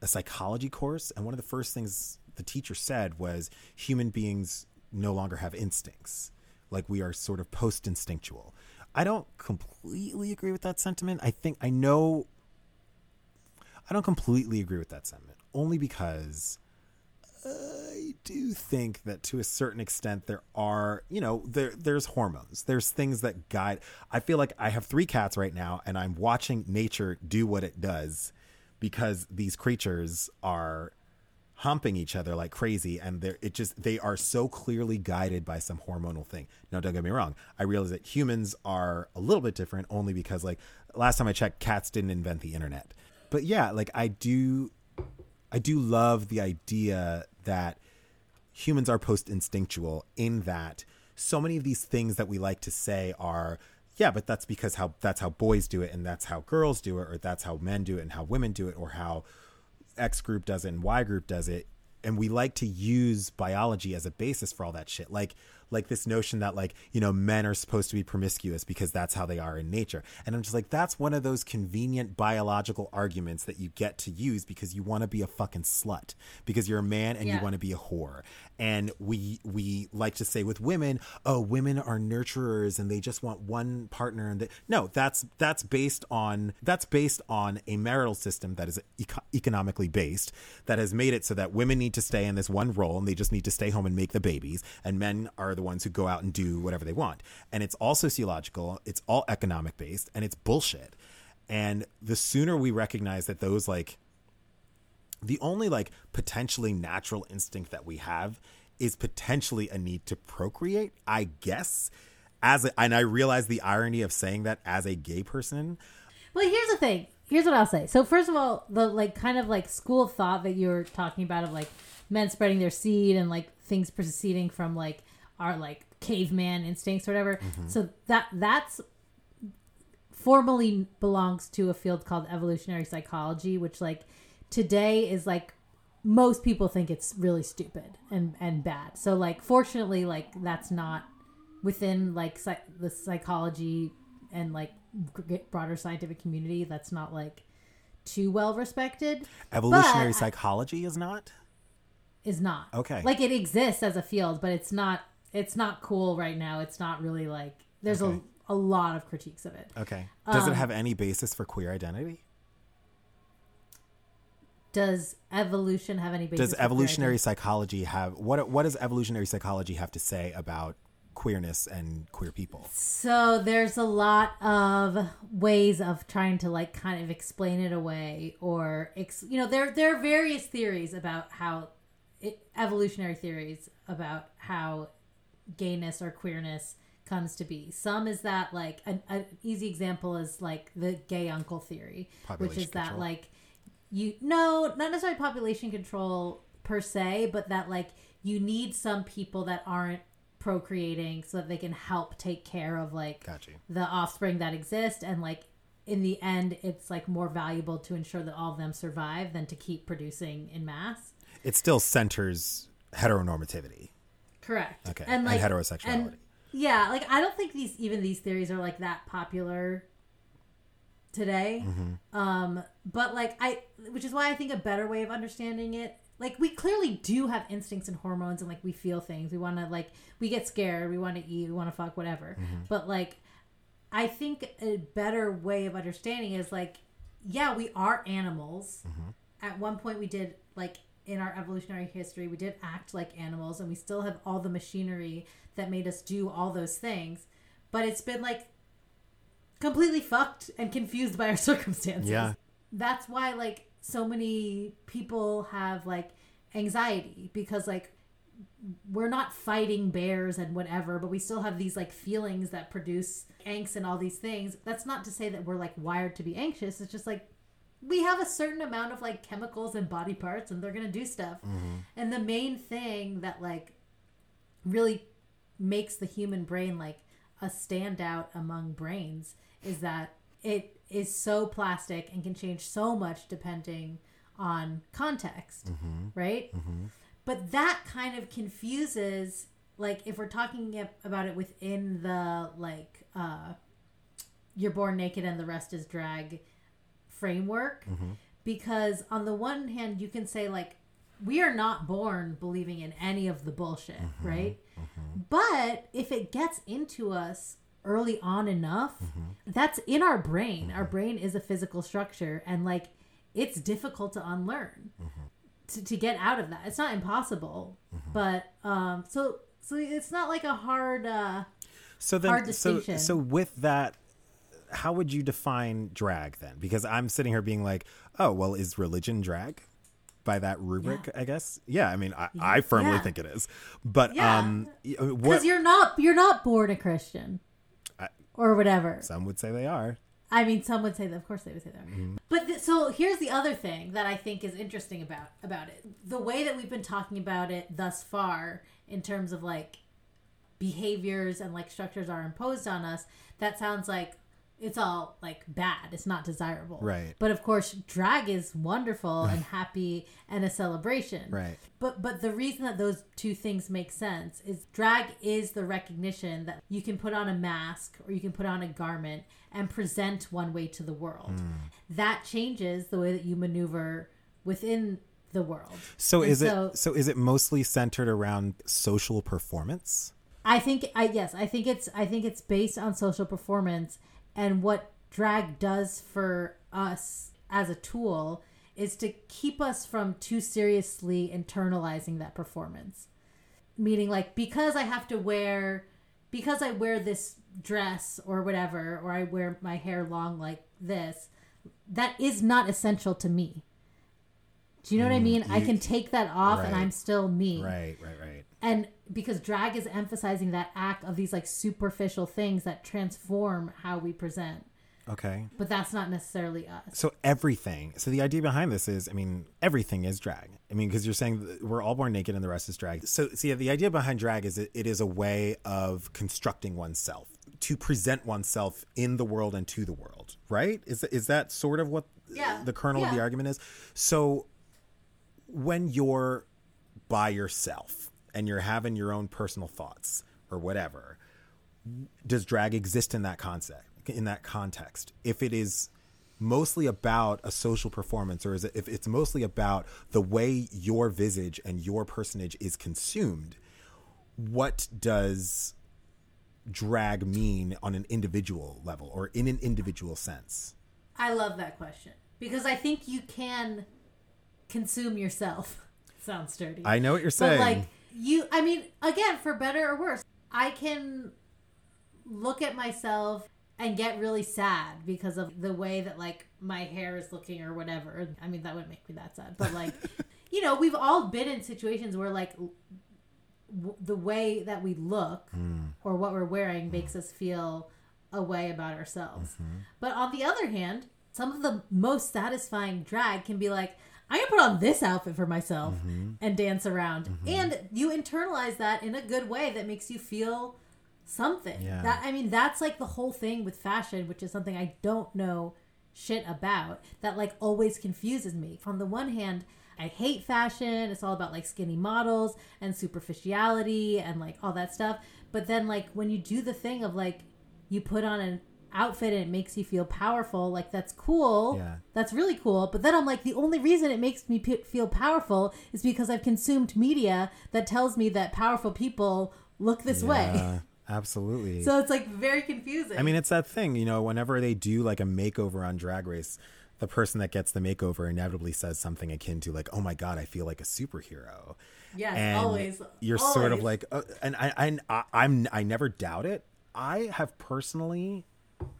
a psychology course and one of the first things the teacher said was human beings no longer have instincts like we are sort of post instinctual i don't completely agree with that sentiment i think i know i don't completely agree with that sentiment only because I do think that to a certain extent there are, you know, there there's hormones. There's things that guide. I feel like I have three cats right now and I'm watching nature do what it does because these creatures are humping each other like crazy and they're it just they are so clearly guided by some hormonal thing. Now don't get me wrong. I realize that humans are a little bit different only because like last time I checked cats didn't invent the internet. But yeah, like I do I do love the idea that humans are post instinctual in that so many of these things that we like to say are yeah but that's because how that's how boys do it and that's how girls do it or that's how men do it and how women do it or how x group does it and y group does it. And we like to use biology as a basis for all that shit. Like like this notion that like you know men are supposed to be promiscuous because that's how they are in nature. And i'm just like that's one of those convenient biological arguments that you get to use because you want to be a fucking slut because you're a man and you want to be a whore and we we like to say with women oh women are nurturers and they just want one partner and they, no that's that's based on that's based on a marital system that is eco- economically based that has made it so that women need to stay in this one role and they just need to stay home and make the babies and men are the ones who go out and do whatever they want. And it's all sociological it's all economic based and it's bullshit. And the sooner we recognize that those like the only like potentially natural instinct that we have is potentially a need to procreate i guess as a, and i realize the irony of saying that as a gay person Well, here's the thing. Here's what I'll say. So first of all, the like kind of like school of thought that you're talking about of like men spreading their seed and like things proceeding from like our like caveman instincts or whatever. Mm-hmm. So that that's formally belongs to a field called evolutionary psychology, which like today is like most people think it's really stupid and and bad. So like fortunately like that's not within like psych- the psychology and like broader scientific community that's not like too well respected. Evolutionary But- psychology is not? Is not. Okay. like it exists as a field but it's not it's not cool right now. It's not really like there's Okay. a, a lot of critiques of it. Okay. Does Um, it have any basis for queer identity does evolution have any basis? Does evolutionary psychology have what? What does evolutionary psychology have to say about queerness and queer people? So there's a lot of ways of trying to like kind of explain it away, or ex- you know, there there are various theories about how it, evolutionary theories about how gayness or queerness comes to be. Some is that like an, an easy example is like the gay uncle theory, which Population is that like you no not necessarily population control per se, but that like you need some people that aren't procreating so that they can help take care of like Got you. the offspring that exist and like in the end it's like more valuable to ensure that all of them survive than to keep producing in mass It still centers heteronormativity. correct Okay, and like heterosexuality. yeah like i don't think these even these theories are like that popular today Mm-hmm. um but like i which is why i think a better way of understanding it like we clearly do have instincts and hormones and like we feel things we want to like we get scared we want to eat we want to fuck whatever Mm-hmm. but like i think a better way of understanding is like yeah we are animals Mm-hmm. at one point we did like in our evolutionary history we did act like animals and we still have all the machinery that made us do all those things but it's been like completely fucked and confused by our <laughs> circumstances. Yeah. that's why like so many people have like anxiety because like we're not fighting bears and whatever but we still have these like feelings that produce angst and all these things. That's not to say that we're like wired to be anxious. It's just like we have a certain amount of like chemicals and body parts and they're gonna do stuff. Mm-hmm. And the main thing that like really makes the human brain like a standout among brains is that it is so plastic and can change so much depending on context, mm-hmm. right? Mm-hmm. But that kind of confuses like if we're talking about it within the like uh you're born naked and the rest is drag framework mm-hmm. because on the one hand you can say like we are not born believing in any of the bullshit right? But if it gets into us early on enough that's in our brain our brain is a physical structure and like it's difficult to unlearn to, to get out of that it's not impossible but um so so it's not like a hard uh So then, Hard so distinction. so with that, how would you define drag then? Because I'm sitting here being like, oh, well, is religion drag? By that rubric, I guess. Yeah, I mean, I, I firmly Yeah. think it is. But Yeah. um, because you're not you're not born a christian or whatever some would say they are. I mean, some would say that. Of course, they would say that. Mm-hmm. But th- so here's the other thing that I think is interesting about about it. The way that we've been talking about it thus far, in terms of like behaviors and like structures are imposed on us, that sounds like it's all like bad. It's not desirable. Right. But of course, drag is wonderful and <laughs> happy and a celebration. Right. But but the reason that those two things make sense is drag is the recognition that you can put on a mask or you can put on a garment and present one way to the world. Hmm. That changes the way that you maneuver within the world. So And is so- it so is it mostly centered around social performance? I think I yes, I think it's I think it's based on social performance and what drag does for us as a tool is to keep us from too seriously internalizing that performance. Meaning like because I have to wear because I wear this dress or whatever or I wear my hair long like this, that is not essential to me. Do you know what I mm, mean? I can take that off and. I'm still me Right, right, right. and because drag is emphasizing that act of these like superficial things that transform how we present Okay. but that's not necessarily us So everything. So the idea behind this is, I mean, everything is drag. I mean, because you're saying we're all born naked and the rest is drag. So, see, the idea behind drag is it, it is a way of constructing oneself to present oneself in the world and to the world, right? Is is that sort of what Yeah. the kernel of the argument is? So when you're by yourself and you're having your own personal thoughts or whatever, does drag exist in that concept in that context if it is mostly about a social performance or is it if it's mostly about the way your visage and your personage is consumed what does drag mean on an individual level or in an individual sense i love that question because i think you can consume yourself. <laughs> Sounds dirty. I know what you're but saying. like you, I mean, again, for better or worse, I can look at myself and get really sad because of the way that like my hair is looking or whatever. I mean, that wouldn't make me that sad, but like, <laughs> you know, we've all been in situations where like w- the way that we look mm. or what we're wearing mm. makes us feel a way about ourselves. Mm-hmm. But on the other hand, some of the most satisfying drag can be like, I'm gonna put on this outfit for myself mm-hmm. and dance around. Mm-hmm. And you internalize that in a good way that makes you feel something. Yeah. That I mean, that's like the whole thing with fashion, which is something I don't know shit about that like always confuses me. On the one hand, I hate fashion. It's all about like skinny models and superficiality and like all that stuff. But then like when you do the thing of like you put on an outfit and it makes you feel powerful, like that's cool. Yeah. That's really cool. But then I'm like the only reason it makes me p- feel powerful is because I've consumed media that tells me that powerful people look this way. <laughs> Absolutely. So it's like very confusing. I mean, it's that thing, you know, whenever they do like a makeover on Drag Race, the person that gets the makeover inevitably says something akin to like, "Oh my god, I feel like a superhero." yes, and always. you're sort of like, uh, and I, I, I, I'm, I never doubt it. I have personally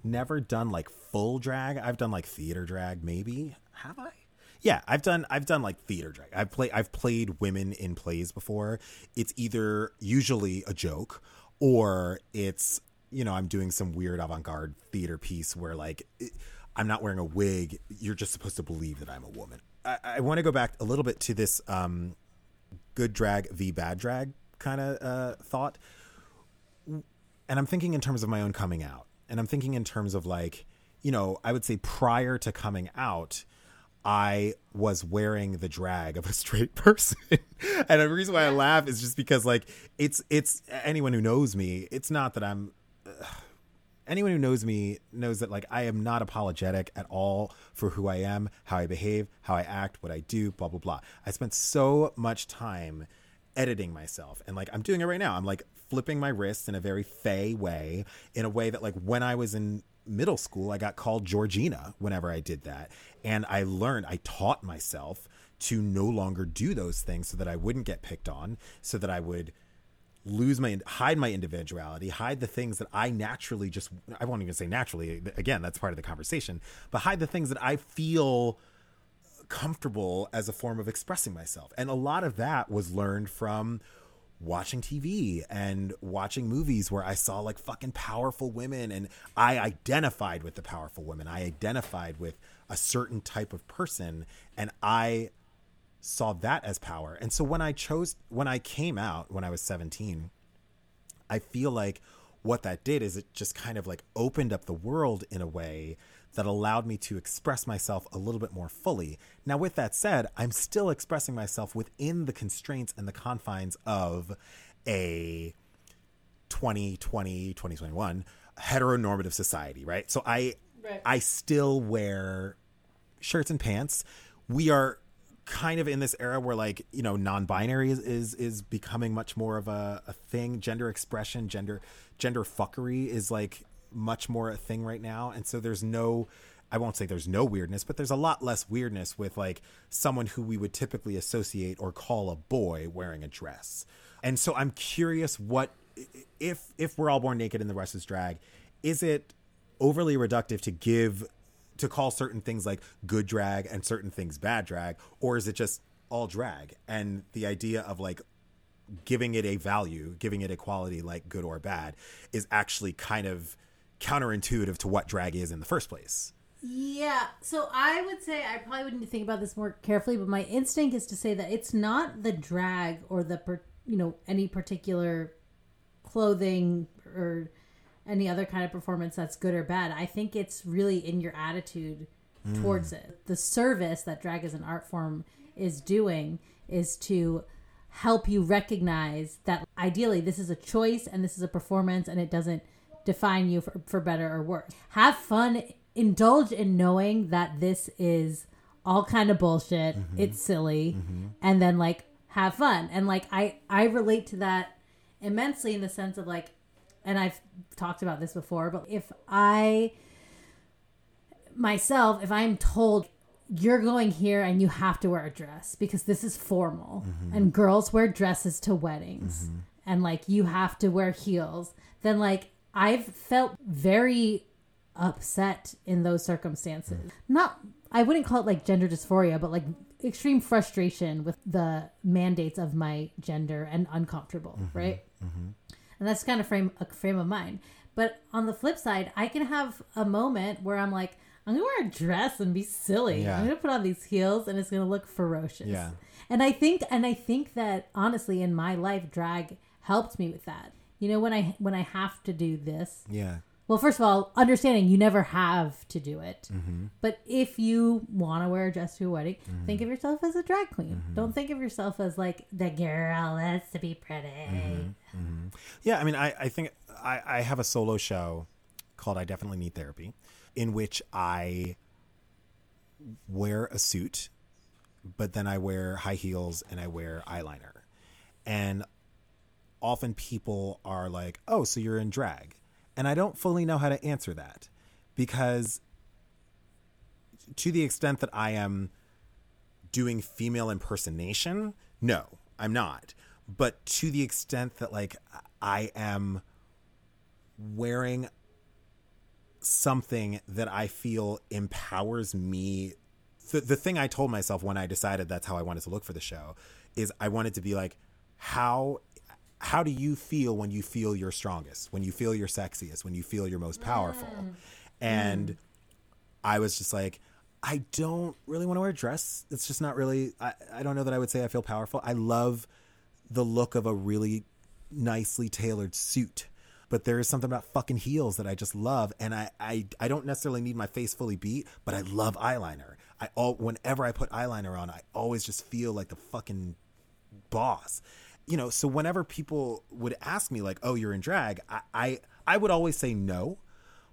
never done like full drag. I've done like theater drag, maybe. Have I? Yeah, I've done I've done like theater drag. I've played I've played women in plays before. It's either usually a joke or it's you know, I'm doing some weird avant-garde theater piece where like it, I'm not wearing a wig. You're just supposed to believe that I'm a woman. I, I want to go back a little bit to this um, good drag v bad drag kind of uh, thought and I'm thinking in terms of my own coming out. And I'm thinking in terms of like, you know, I would say prior to coming out, I was wearing the drag of a <laughs> straight person. <laughs> and the reason why I laugh is just because like it's it's anyone who knows me, it's not that I'm anyone who knows me knows that like I am not apologetic at all for who I am, how I behave, how I act, what I do, blah blah blah. I spent so much time editing myself and like I'm doing it right now. I'm like flipping my wrists in a very fey way, in a way that like when I was in middle school, I got called Georgina whenever I did that. And I learned, I taught myself to no longer do those things so that I wouldn't get picked on, so that I would lose my hide my individuality hide the things that i naturally just i won't even say naturally again that's part of the conversation but hide the things that i feel comfortable as a form of expressing myself and a lot of that was learned from watching tv and watching movies where i saw like fucking powerful women and i identified with the powerful women i identified with a certain type of person and i saw that as power. And so when I chose, when I came out when I was 17, I feel like what that did is it just kind of like opened up the world in a way that allowed me to express myself a little bit more fully. Now, with that said, I'm still expressing myself within the constraints and the confines of a 2020, 2021 heteronormative society, right? So I, Right. I still wear shirts and pants. We are kind of in this era where like you know non-binary is is, is becoming much more of a, a thing gender expression gender gender fuckery is like much more a thing right now. And so there's no i won't say there's no weirdness but there's a lot less weirdness with like someone who we would typically associate or call a boy wearing a dress. And so i'm curious what if if we're all born naked and the rest is drag is it overly reductive to give to call certain things like good drag and certain things bad drag or is it just all drag? And the idea of like giving it a value giving it a quality like good or bad is actually kind of counterintuitive to what drag is in the first place Yeah, so I would say I probably would need to think about this more carefully, but my instinct is to say that it's not the drag or the per, you know any particular clothing or any other kind of performance that's good or bad. I think it's really in your attitude towards it. The service that drag as an art form is doing is to help you recognize that ideally this is a choice and this is a performance and it doesn't define you for, for better or worse. Have fun, indulge in knowing that this is all kind of bullshit. Mm-hmm. It's silly. Mm-hmm. And then like have fun. And like I I relate to that immensely in the sense of like and I've talked about this before, but if I myself, if I'm told you're going here and you have to wear a dress because this is formal mm-hmm. and girls wear dresses to weddings and like you have to wear heels then like i've felt very upset in those circumstances not i wouldn't call it like gender dysphoria but like extreme frustration with the mandates of my gender and uncomfortable mm-hmm. right mm-hmm. and that's kind of frame a frame of mind. But on the flip side, I can have a moment where I'm like, I'm gonna wear a dress and be silly. Yeah. I'm gonna put on these heels and it's gonna look ferocious. Yeah. And I think and I think that honestly in my life drag helped me with that. You know, when I when I have to do this, Yeah. well, first of all, understanding you never have to do it. Mm-hmm. But if you want to wear a dress to a wedding, think of yourself as a drag queen. Mm-hmm. Don't think of yourself as like the girl that's to be pretty. Mm-hmm. Yeah, I mean, I, I think I, I have a solo show called I Definitely Need Therapy, in which I wear a suit, but then I wear high heels and I wear eyeliner. And often people are like, oh, so you're in drag. And I don't fully know how to answer that because to the extent that I am doing female impersonation, no, I'm not. But to the extent that like I am wearing something that I feel empowers me. The, the thing I told myself when I decided that's how I wanted to look for the show is I wanted to be like, how how do you feel when you feel your strongest, when you feel your sexiest, when you feel your most powerful? Mm. And mm. I was just like, I don't really want to wear a dress. It's just not really, I, I don't know that I would say I feel powerful. I love the look of a really nicely tailored suit. But there is something about fucking heels that I just love. And I, I, I don't necessarily need my face fully beat, but I love eyeliner. I all whenever I put eyeliner on, I always just feel like the fucking boss. You know, so whenever people would ask me like, "Oh, you're in drag," I I, I would always say no,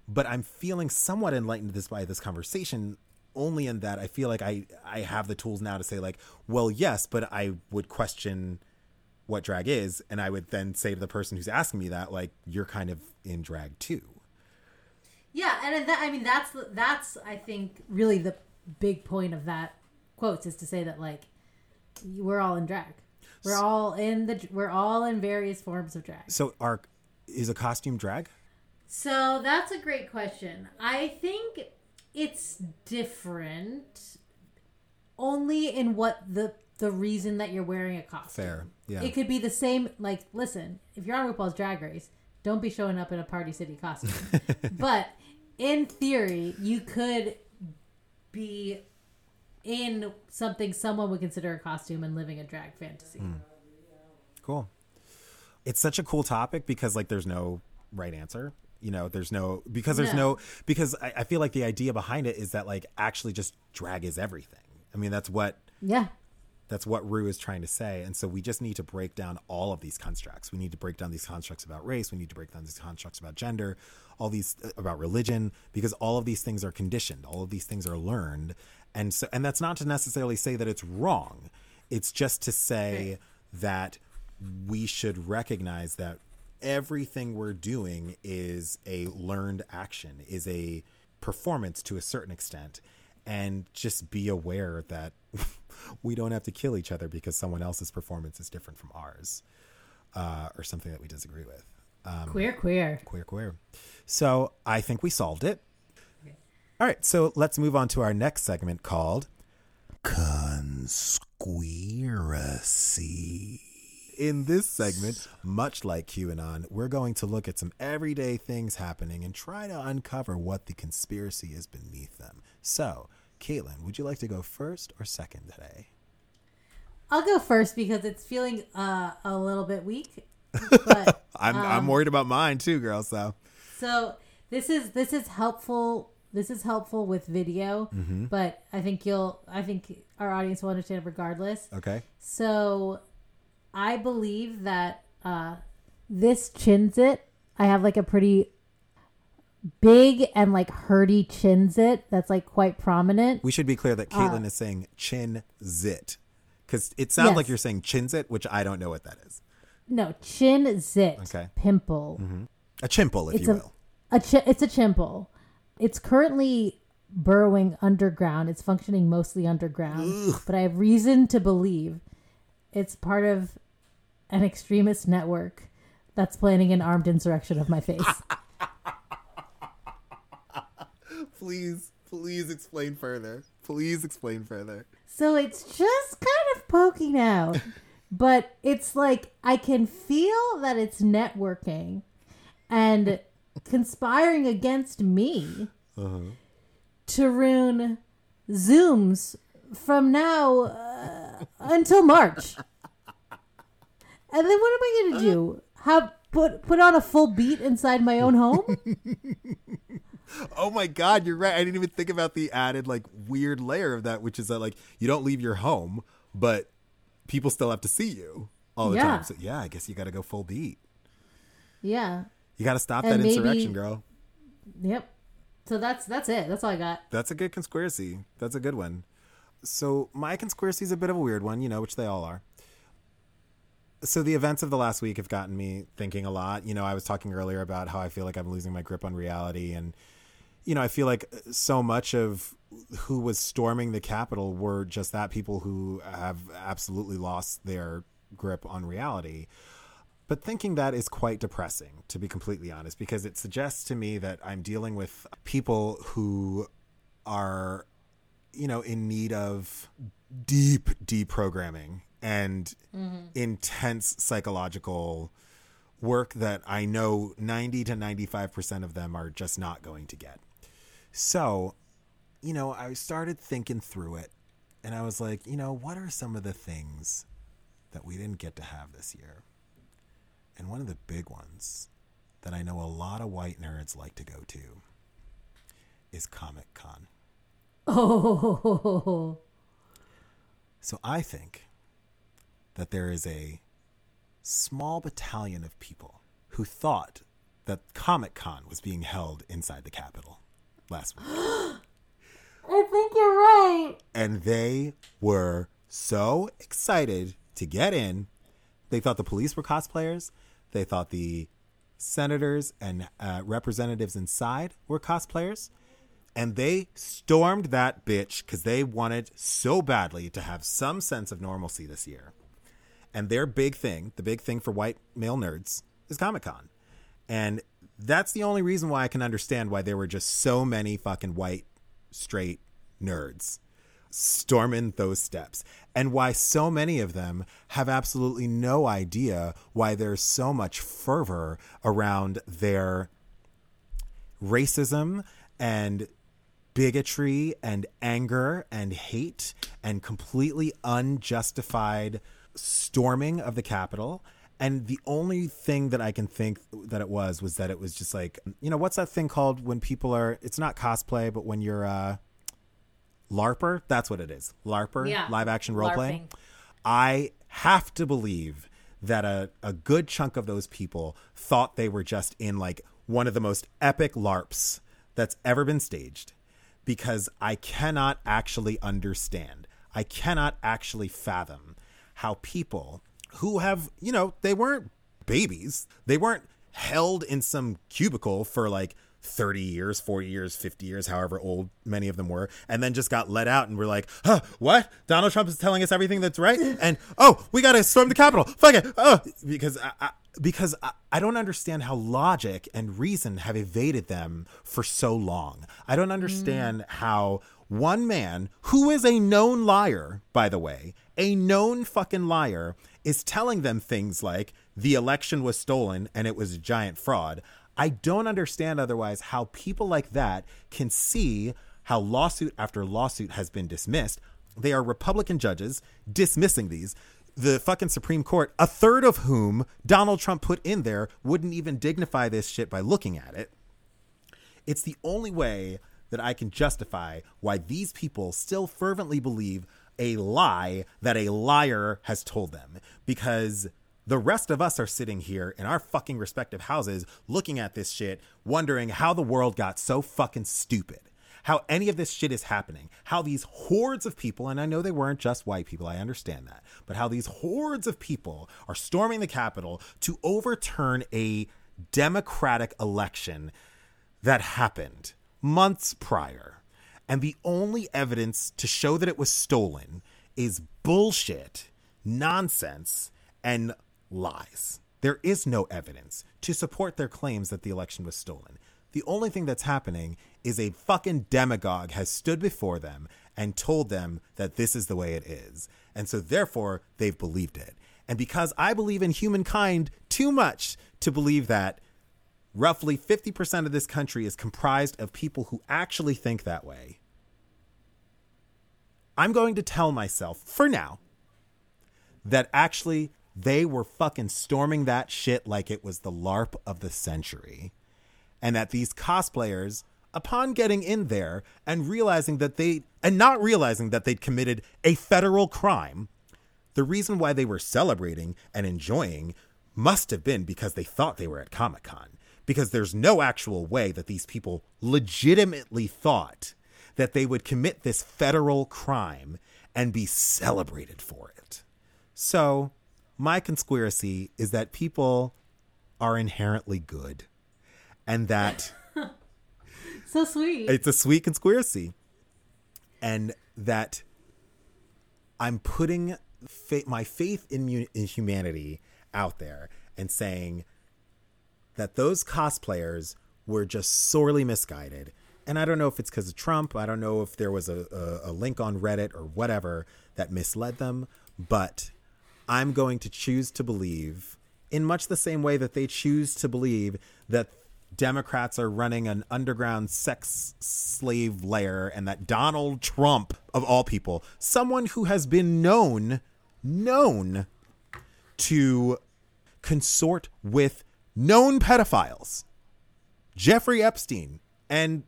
but I'm feeling somewhat enlightened this by this conversation only in that I feel like I I have the tools now to say like, "Well, yes, but I would question what drag is," and I would then say to the person who's asking me that like, "You're kind of in drag too." Yeah, and that, I mean that's that's I think really the big point of that quotes is to say that like we're all in drag. We're all in the we're all in various forms of drag. So, are is a costume drag? So that's a great question. I think it's different only in what the the reason that you're wearing a costume. Fair, yeah. It could be the same like listen, if you're on RuPaul's Drag Race, don't be showing up in a Party City costume. <laughs> but in theory, you could be in something someone would consider a costume and living a drag fantasy. Mm. Cool. It's such a cool topic because like there's no right answer. You know, there's no because there's No. no because I, I feel like the idea behind it is that like actually just drag is everything. I mean, that's what Yeah. that's what Ru is trying to say. And so we just need to break down all of these constructs. We need to break down these constructs about race. We need to break down these constructs about gender, all these uh, about religion, because all of these things are conditioned. All of these things are learned. And so, and that's not to necessarily say that it's wrong. It's just to say that we should recognize that everything we're doing is a learned action, is a performance to a certain extent and just be aware that <laughs> we don't have to kill each other because someone else's performance is different from ours uh, or something that we disagree with. Um, Queer queer. queer, queer. So I think we solved it. All right, so let's move on to our next segment called Con-squeer-acy. In this segment, much like QAnon, we're going to look at some everyday things happening and try to uncover what the conspiracy is beneath them. So, Caitlin, would you like to go first or second today? I'll go first because it's feeling uh, a little bit weak. <laughs> But I'm I'm worried about mine too, girl. So so this is this is helpful. This is helpful with video, mm-hmm. but I think you'll I think our audience will understand regardless. okay, So I believe that uh, this chinzit, I have like a pretty big and like herdy chinzit that's like quite prominent. we should be clear that Caitlin uh, is saying chin zit because it sounds Yes. like you're saying chin zit, which I don't know what that is. No, chin zit Okay. pimple. Mm-hmm. A chimple, if It's you a will. a chi- it's a chimple. It's currently burrowing underground. It's functioning mostly underground, but I have reason to believe it's part of an extremist network that's planning an armed insurrection of my face. <laughs> please, please explain further. Please explain further. So it's just kind of poking out, but it's like I can feel that it's networking and conspiring against me to ruin Zooms from now uh, until March. And then what am I going to do? Have put put on a full beat inside my own home? <laughs> Oh my god, you're right. I didn't even think about the added like weird layer of that, which is that like you don't leave your home, but people still have to see you all the Yeah. time. So yeah, I guess you got to go full beat. yeah. You got to stop And that maybe- insurrection, girl. Yep. So that's that's it. That's all I got. That's a good conspiracy. That's a good one. So my conspiracy is a bit of a weird one, you know, which they all are. So the events of the last week have gotten me thinking a lot. You know, I was talking earlier about how I feel like I'm losing my grip on reality and you know, I feel like so much of who was storming the Capitol were just that people who have absolutely lost their grip on reality. But thinking that is quite depressing, to be completely honest, because it suggests to me that I'm dealing with people who are, you know, in need of deep deprogramming and mm-hmm. intense psychological work that I know 90 to 95% of them are just not going to get. So, you know, I started thinking through it and I was like, you know, what are some of the things that we didn't get to have this year? And one of the big ones that I know a lot of white nerds like to go to is Comic Con. Oh. <laughs> So I think that there is a small battalion of people who thought that Comic Con was being held inside the Capitol last week. <gasps> I think you're right. and they were so excited to get in. They thought the police were cosplayers. They thought the senators and uh, representatives inside were cosplayers. And they stormed that bitch because they wanted so badly to have some sense of normalcy this year. And their big thing, the big thing for white male nerds, is Comic Con. And that's the only reason why I can understand why there were just so many fucking white, straight nerds storming those steps and why so many of them have absolutely no idea why there's so much fervor around their racism and bigotry and anger and hate and completely unjustified storming of the Capitol. And the only thing that I can think that it was was that it was just like, you know, what's that thing called when people are, it's not cosplay, but when you're, uh, LARPer, that's what it is. LARPer, Yeah. live action role playing. I have to believe that a, a good chunk of those people thought they were just in like one of the most epic LARPs that's ever been staged because I cannot actually understand. I cannot actually fathom how people who have, you know, they weren't babies, they weren't held in some cubicle for like 30 years, 40 years, 50 years, however old many of them were, and then just got let out and we're like, huh, what? Donald Trump is telling us everything that's right? <laughs> And oh, we got to storm the Capitol. Fuck it. Oh, because I, I, because I, I don't understand how logic and reason have evaded them for so long. I don't understand mm. how one man who is a known liar, by the way, a known fucking liar, is telling them things like the election was stolen and it was a giant fraud. I don't understand otherwise how people like that can see how lawsuit after lawsuit has been dismissed. They are Republican judges dismissing these. The fucking Supreme Court, a third of whom Donald Trump put in there, wouldn't even dignify this shit by looking at it. It's the only way that I can justify why these people still fervently believe a lie that a liar has told them. Because the rest of us are sitting here in our fucking respective houses looking at this shit, wondering how the world got so fucking stupid. How any of this shit is happening. How these hordes of people, and I know they weren't just white people, I understand that, but how these hordes of people are storming the Capitol to overturn a democratic election that happened months prior. And the only evidence to show that it was stolen is bullshit, nonsense, and lies. There is no evidence to support their claims that the election was stolen. The only thing that's happening is a fucking demagogue has stood before them and told them that this is the way it is. And so therefore they've believed it. And because I believe in humankind too much to believe that roughly 50% of this country is comprised of people who actually think that way, I'm going to tell myself for now that actually they were fucking storming that shit like it was the LARP of the century. And that these cosplayers, upon getting in there and realizing that they, and not realizing that they'd committed a federal crime, the reason why they were celebrating and enjoying must have been because they thought they were at Comic Con. Because there's no actual way that these people legitimately thought that they would commit this federal crime and be celebrated for it. So, my conspiracy is that people are inherently good and that <laughs> So sweet. it's a sweet conspiracy and that I'm putting fa- my faith in, mu- in humanity out there and saying that those cosplayers were just sorely misguided. And I don't know if it's because of Trump. I don't know if there was a, a, a link on Reddit or whatever that misled them. But I'm going to choose to believe, in much the same way that they choose to believe that Democrats are running an underground sex slave lair and that Donald Trump, of all people, someone who has been known, known to consort with known pedophiles, Jeffrey Epstein and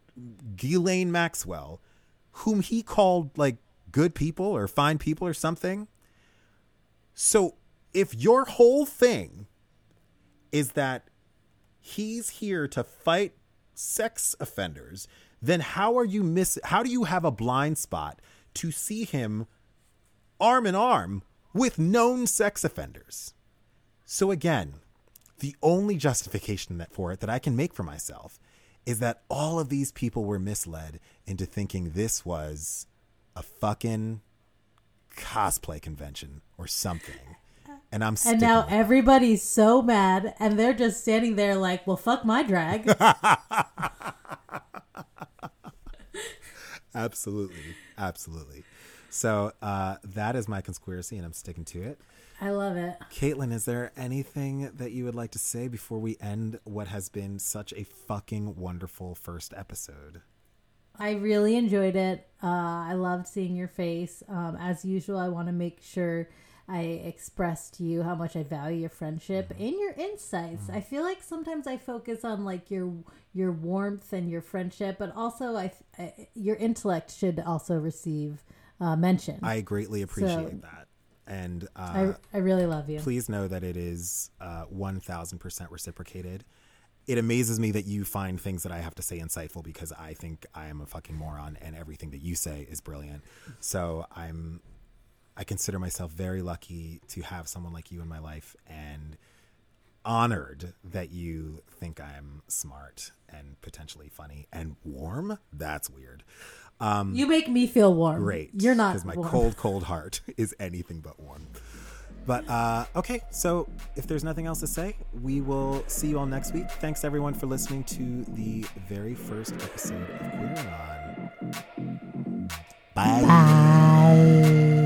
Ghislaine Maxwell, whom he called like good people or fine people or something. So if your whole thing is that he's here to fight sex offenders, then how are you miss how do you have a blind spot to see him arm in arm with known sex offenders? So again, the only justification that for it that I can make for myself is that all of these people were misled into thinking this was a fucking cosplay convention or something. And I'm and now everybody's so mad, and they're just standing there like, "Well, fuck my drag." <laughs> absolutely, absolutely. So uh, that is my conspiracy, and I'm sticking to it. I love it. Caitlin, is there anything that you would like to say before we end what has been such a fucking wonderful first episode? I really enjoyed it. Uh, I loved seeing your face. Um, as usual, I want to make sure I express to you how much I value your friendship and your insights. I feel like sometimes I focus on like your your warmth and your friendship, but also I, I your intellect should also receive uh, mention. I greatly appreciate So- that. And uh, I, I really love you. please know that it is uh, 1000% reciprocated. It amazes me that you find things that I have to say insightful because I think I am a fucking moron and everything that you say is brilliant. So I'm I consider myself very lucky to have someone like you in my life and honored that you think I'm smart and potentially funny and warm. That's weird. Um, you make me feel warm. Great. You're not because my warm. cold, cold heart <laughs> is anything but warm. But uh, okay, so if there's nothing else to say, we will see you all next week. Thanks everyone for listening to the very first episode of Queer On. Bye. Bye.